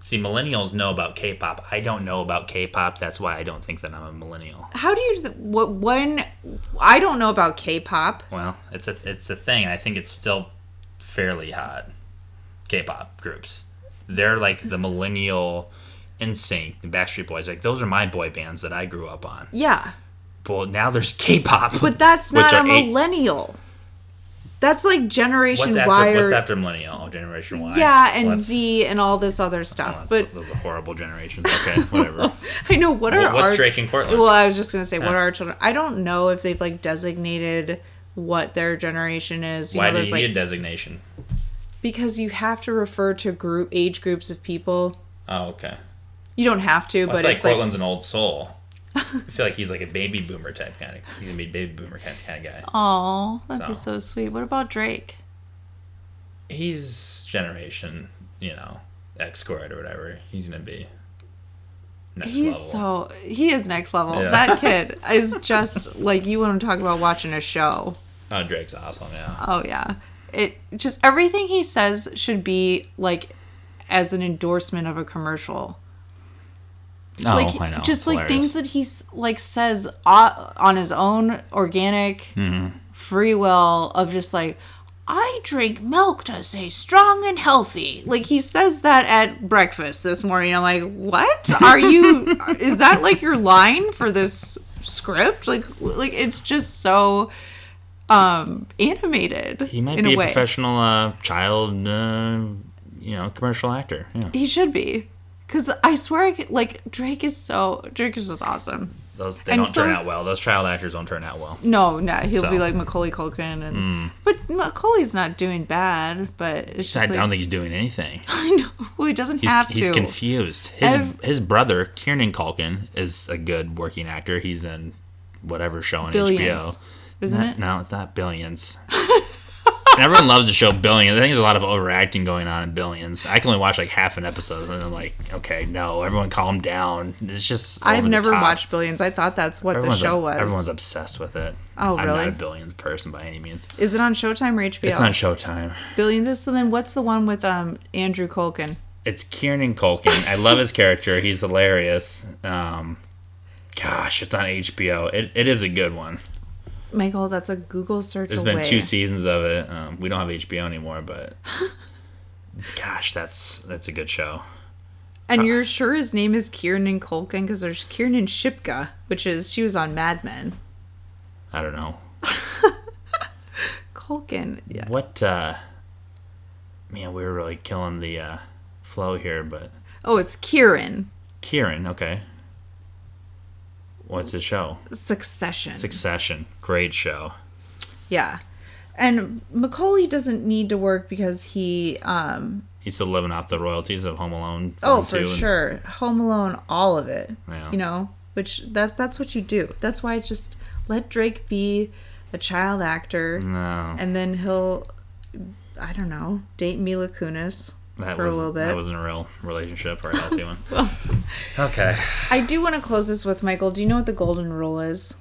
Speaker 2: See, millennials know about K-pop. I don't know about K-pop. That's why I don't think that I'm a millennial.
Speaker 1: How do you what when I don't know about K-pop.
Speaker 2: Well, it's a it's a thing. I think it's still fairly hot. K-pop groups. They're like the millennial NSYNC, the Backstreet Boys. Like those are my boy bands that I grew up on.
Speaker 1: Yeah.
Speaker 2: Well, now there's K-pop.
Speaker 1: But that's not a
Speaker 2: are eight-
Speaker 1: millennial. That's like Generation
Speaker 2: What's
Speaker 1: Y. or,
Speaker 2: what's after millennial? Oh, Generation Y.
Speaker 1: yeah, and
Speaker 2: What's-
Speaker 1: Z and all this other
Speaker 2: oh,
Speaker 1: stuff.
Speaker 2: that's-
Speaker 1: but
Speaker 2: those are horrible generations. Okay, whatever.
Speaker 1: I know what are
Speaker 2: What- what's
Speaker 1: our
Speaker 2: Drake and Cortland?
Speaker 1: Well, I was just gonna say, what are our children? I don't know if they've like designated what their generation is. You
Speaker 2: Why
Speaker 1: know,
Speaker 2: do
Speaker 1: there's
Speaker 2: you
Speaker 1: like
Speaker 2: need a designation?
Speaker 1: because you have to refer to group age groups of people.
Speaker 2: Oh, okay.
Speaker 1: You don't have to,
Speaker 2: I
Speaker 1: but
Speaker 2: feel like
Speaker 1: it's like
Speaker 2: Cortland's an old soul. I feel like he's like a baby boomer type kind of. He's gonna be a baby boomer kind of, kind of guy.
Speaker 1: oh, that'd be
Speaker 2: So.
Speaker 1: so sweet. What about Drake?
Speaker 2: He's generation, you know, X squared or whatever. He's gonna be next
Speaker 1: He's
Speaker 2: level.
Speaker 1: so he is next level.
Speaker 2: Yeah.
Speaker 1: That kid is just like you want to talk about watching a show.
Speaker 2: Oh, Drake's awesome. Yeah.
Speaker 1: Oh yeah. It just everything he says should be like as an endorsement of a commercial.
Speaker 2: Oh,
Speaker 1: like
Speaker 2: I know.
Speaker 1: just
Speaker 2: It's
Speaker 1: like
Speaker 2: hilarious.
Speaker 1: things that he's like says uh, on his own organic
Speaker 2: Mm-hmm.
Speaker 1: free will of just like I drink milk to stay strong and healthy. Like he says that at breakfast this morning. I'm like, what are you? is that like your line for this script? Like, like it's just so um animated.
Speaker 2: He might be
Speaker 1: a
Speaker 2: professional uh, child, uh, you know, commercial actor. Yeah.
Speaker 1: He should be. Cause I swear, I could, like Drake is so Drake is just awesome.
Speaker 2: Those they
Speaker 1: And
Speaker 2: don't
Speaker 1: so
Speaker 2: turn out well. Those child actors don't turn out well.
Speaker 1: No, no, he'll be like Macaulay Culkin, and mm. but Macaulay's not doing bad. But it's
Speaker 2: I
Speaker 1: just
Speaker 2: don't think he's doing anything.
Speaker 1: I know. Well, he doesn't
Speaker 2: He's,
Speaker 1: have
Speaker 2: he's
Speaker 1: to.
Speaker 2: He's confused. His his brother Kieran Culkin is a good working actor. He's in whatever show on
Speaker 1: Billions,
Speaker 2: HBO.
Speaker 1: isn't
Speaker 2: Not-
Speaker 1: it?
Speaker 2: No, it's not Billions. And everyone loves the show Billions. I think there's a lot of overacting going on in Billions. I can only watch like half an episode, and I'm like, okay, no, everyone calm down. It's just
Speaker 1: I've
Speaker 2: the
Speaker 1: never watched Billions. I thought that's what
Speaker 2: Everyone's
Speaker 1: the show
Speaker 2: ob-
Speaker 1: was.
Speaker 2: Everyone's obsessed with it.
Speaker 1: Oh,
Speaker 2: I'm
Speaker 1: really?
Speaker 2: not a Billions person by any means.
Speaker 1: Is it on Showtime or HBO?
Speaker 2: It's on Showtime.
Speaker 1: Billions. Is so then what's the one with um Andrew Culkin?
Speaker 2: It's Kieran Culkin. I love his character. He's hilarious. Um, gosh, it's on HBO. It, it is a good one.
Speaker 1: Michael, that's a Google search
Speaker 2: There's
Speaker 1: away.
Speaker 2: been two seasons of it. Um, we don't have HBO anymore, but gosh, that's that's a good show.
Speaker 1: and you're sure his name is Kieran Culkin because there's Kieran Shipka, which is she was on Mad Men.
Speaker 2: I don't know
Speaker 1: Culkin. Yeah.
Speaker 2: what. uh Man, we were really killing the uh, flow here, but
Speaker 1: Oh, it's Kieran.
Speaker 2: Kieran, okay. What's the show?
Speaker 1: Succession.
Speaker 2: Succession, great show.
Speaker 1: Yeah. And Macaulay doesn't need to work because he um
Speaker 2: He's still living off the royalties of Home Alone.
Speaker 1: Oh, for
Speaker 2: and-
Speaker 1: sure. Home Alone, all of it.
Speaker 2: Yeah.
Speaker 1: You know? Which that that's what you do. That's why I just let Drake be a child actor
Speaker 2: No,
Speaker 1: and then he'll I don't know, date Mila Kunis
Speaker 2: that
Speaker 1: for
Speaker 2: was
Speaker 1: a little bit.
Speaker 2: that wasn't a real relationship or a healthy one. okay.
Speaker 1: I do want to close this with Michael. Do you know what the golden rule is?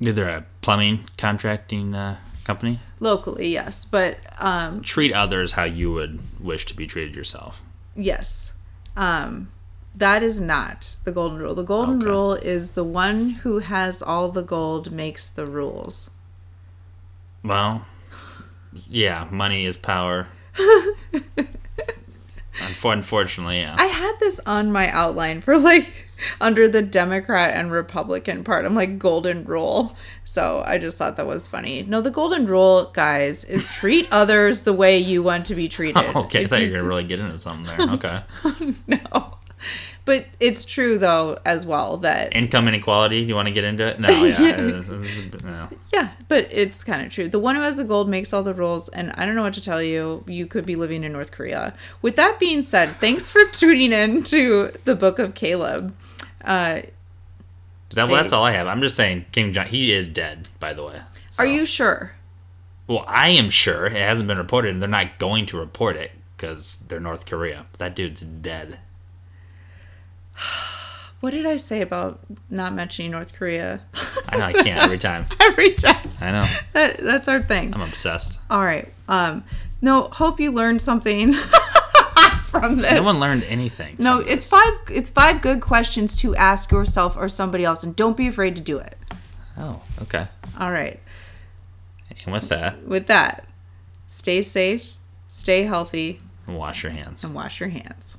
Speaker 2: Either a plumbing contracting uh, company.
Speaker 1: Locally, yes, but um
Speaker 2: Treat others how you would wish to be treated yourself.
Speaker 1: Yes. Um that is not the golden rule. The golden
Speaker 2: Okay.
Speaker 1: rule is the one who has all the gold makes the rules.
Speaker 2: Well, yeah, money is power. Unfor- Unfortunately, yeah.
Speaker 1: I had this on my outline for like under the Democrat and Republican part. I'm like golden rule. So I just thought that was funny. No, the golden rule, guys, is treat others the way you want to be treated.
Speaker 2: okay, I thought you
Speaker 1: you-
Speaker 2: were gonna really get into something there. Okay.
Speaker 1: no. But it's true though as well that
Speaker 2: Income inequality. You want to get into it? No, yeah.
Speaker 1: Yeah.
Speaker 2: it's- it's no.
Speaker 1: Yeah, but it's kind of true. The one who has the gold makes all the rules, and I don't know what to tell you. You could be living in North Korea. With that being said, thanks for tuning in to the Book of Caleb. Uh,
Speaker 2: That, well, that's all I have. I'm just saying, Kim Jong. He is dead, by the way.
Speaker 1: Are you sure?
Speaker 2: Well, I am sure it hasn't been reported, and they're not going to report it because they're North Korea. That dude's dead.
Speaker 1: What did I say about not mentioning North Korea?
Speaker 2: I know I can't every time.
Speaker 1: Every time.
Speaker 2: I know.
Speaker 1: That, that's our thing.
Speaker 2: I'm obsessed.
Speaker 1: All right. Um, no, hope you learned something from this.
Speaker 2: No one learned anything.
Speaker 1: no, it's five. It's five good questions to ask yourself or somebody else, and don't be afraid to do it.
Speaker 2: Oh, okay.
Speaker 1: All right.
Speaker 2: And with that,
Speaker 1: with that, stay safe, stay healthy, and
Speaker 2: wash your hands.
Speaker 1: and wash your hands.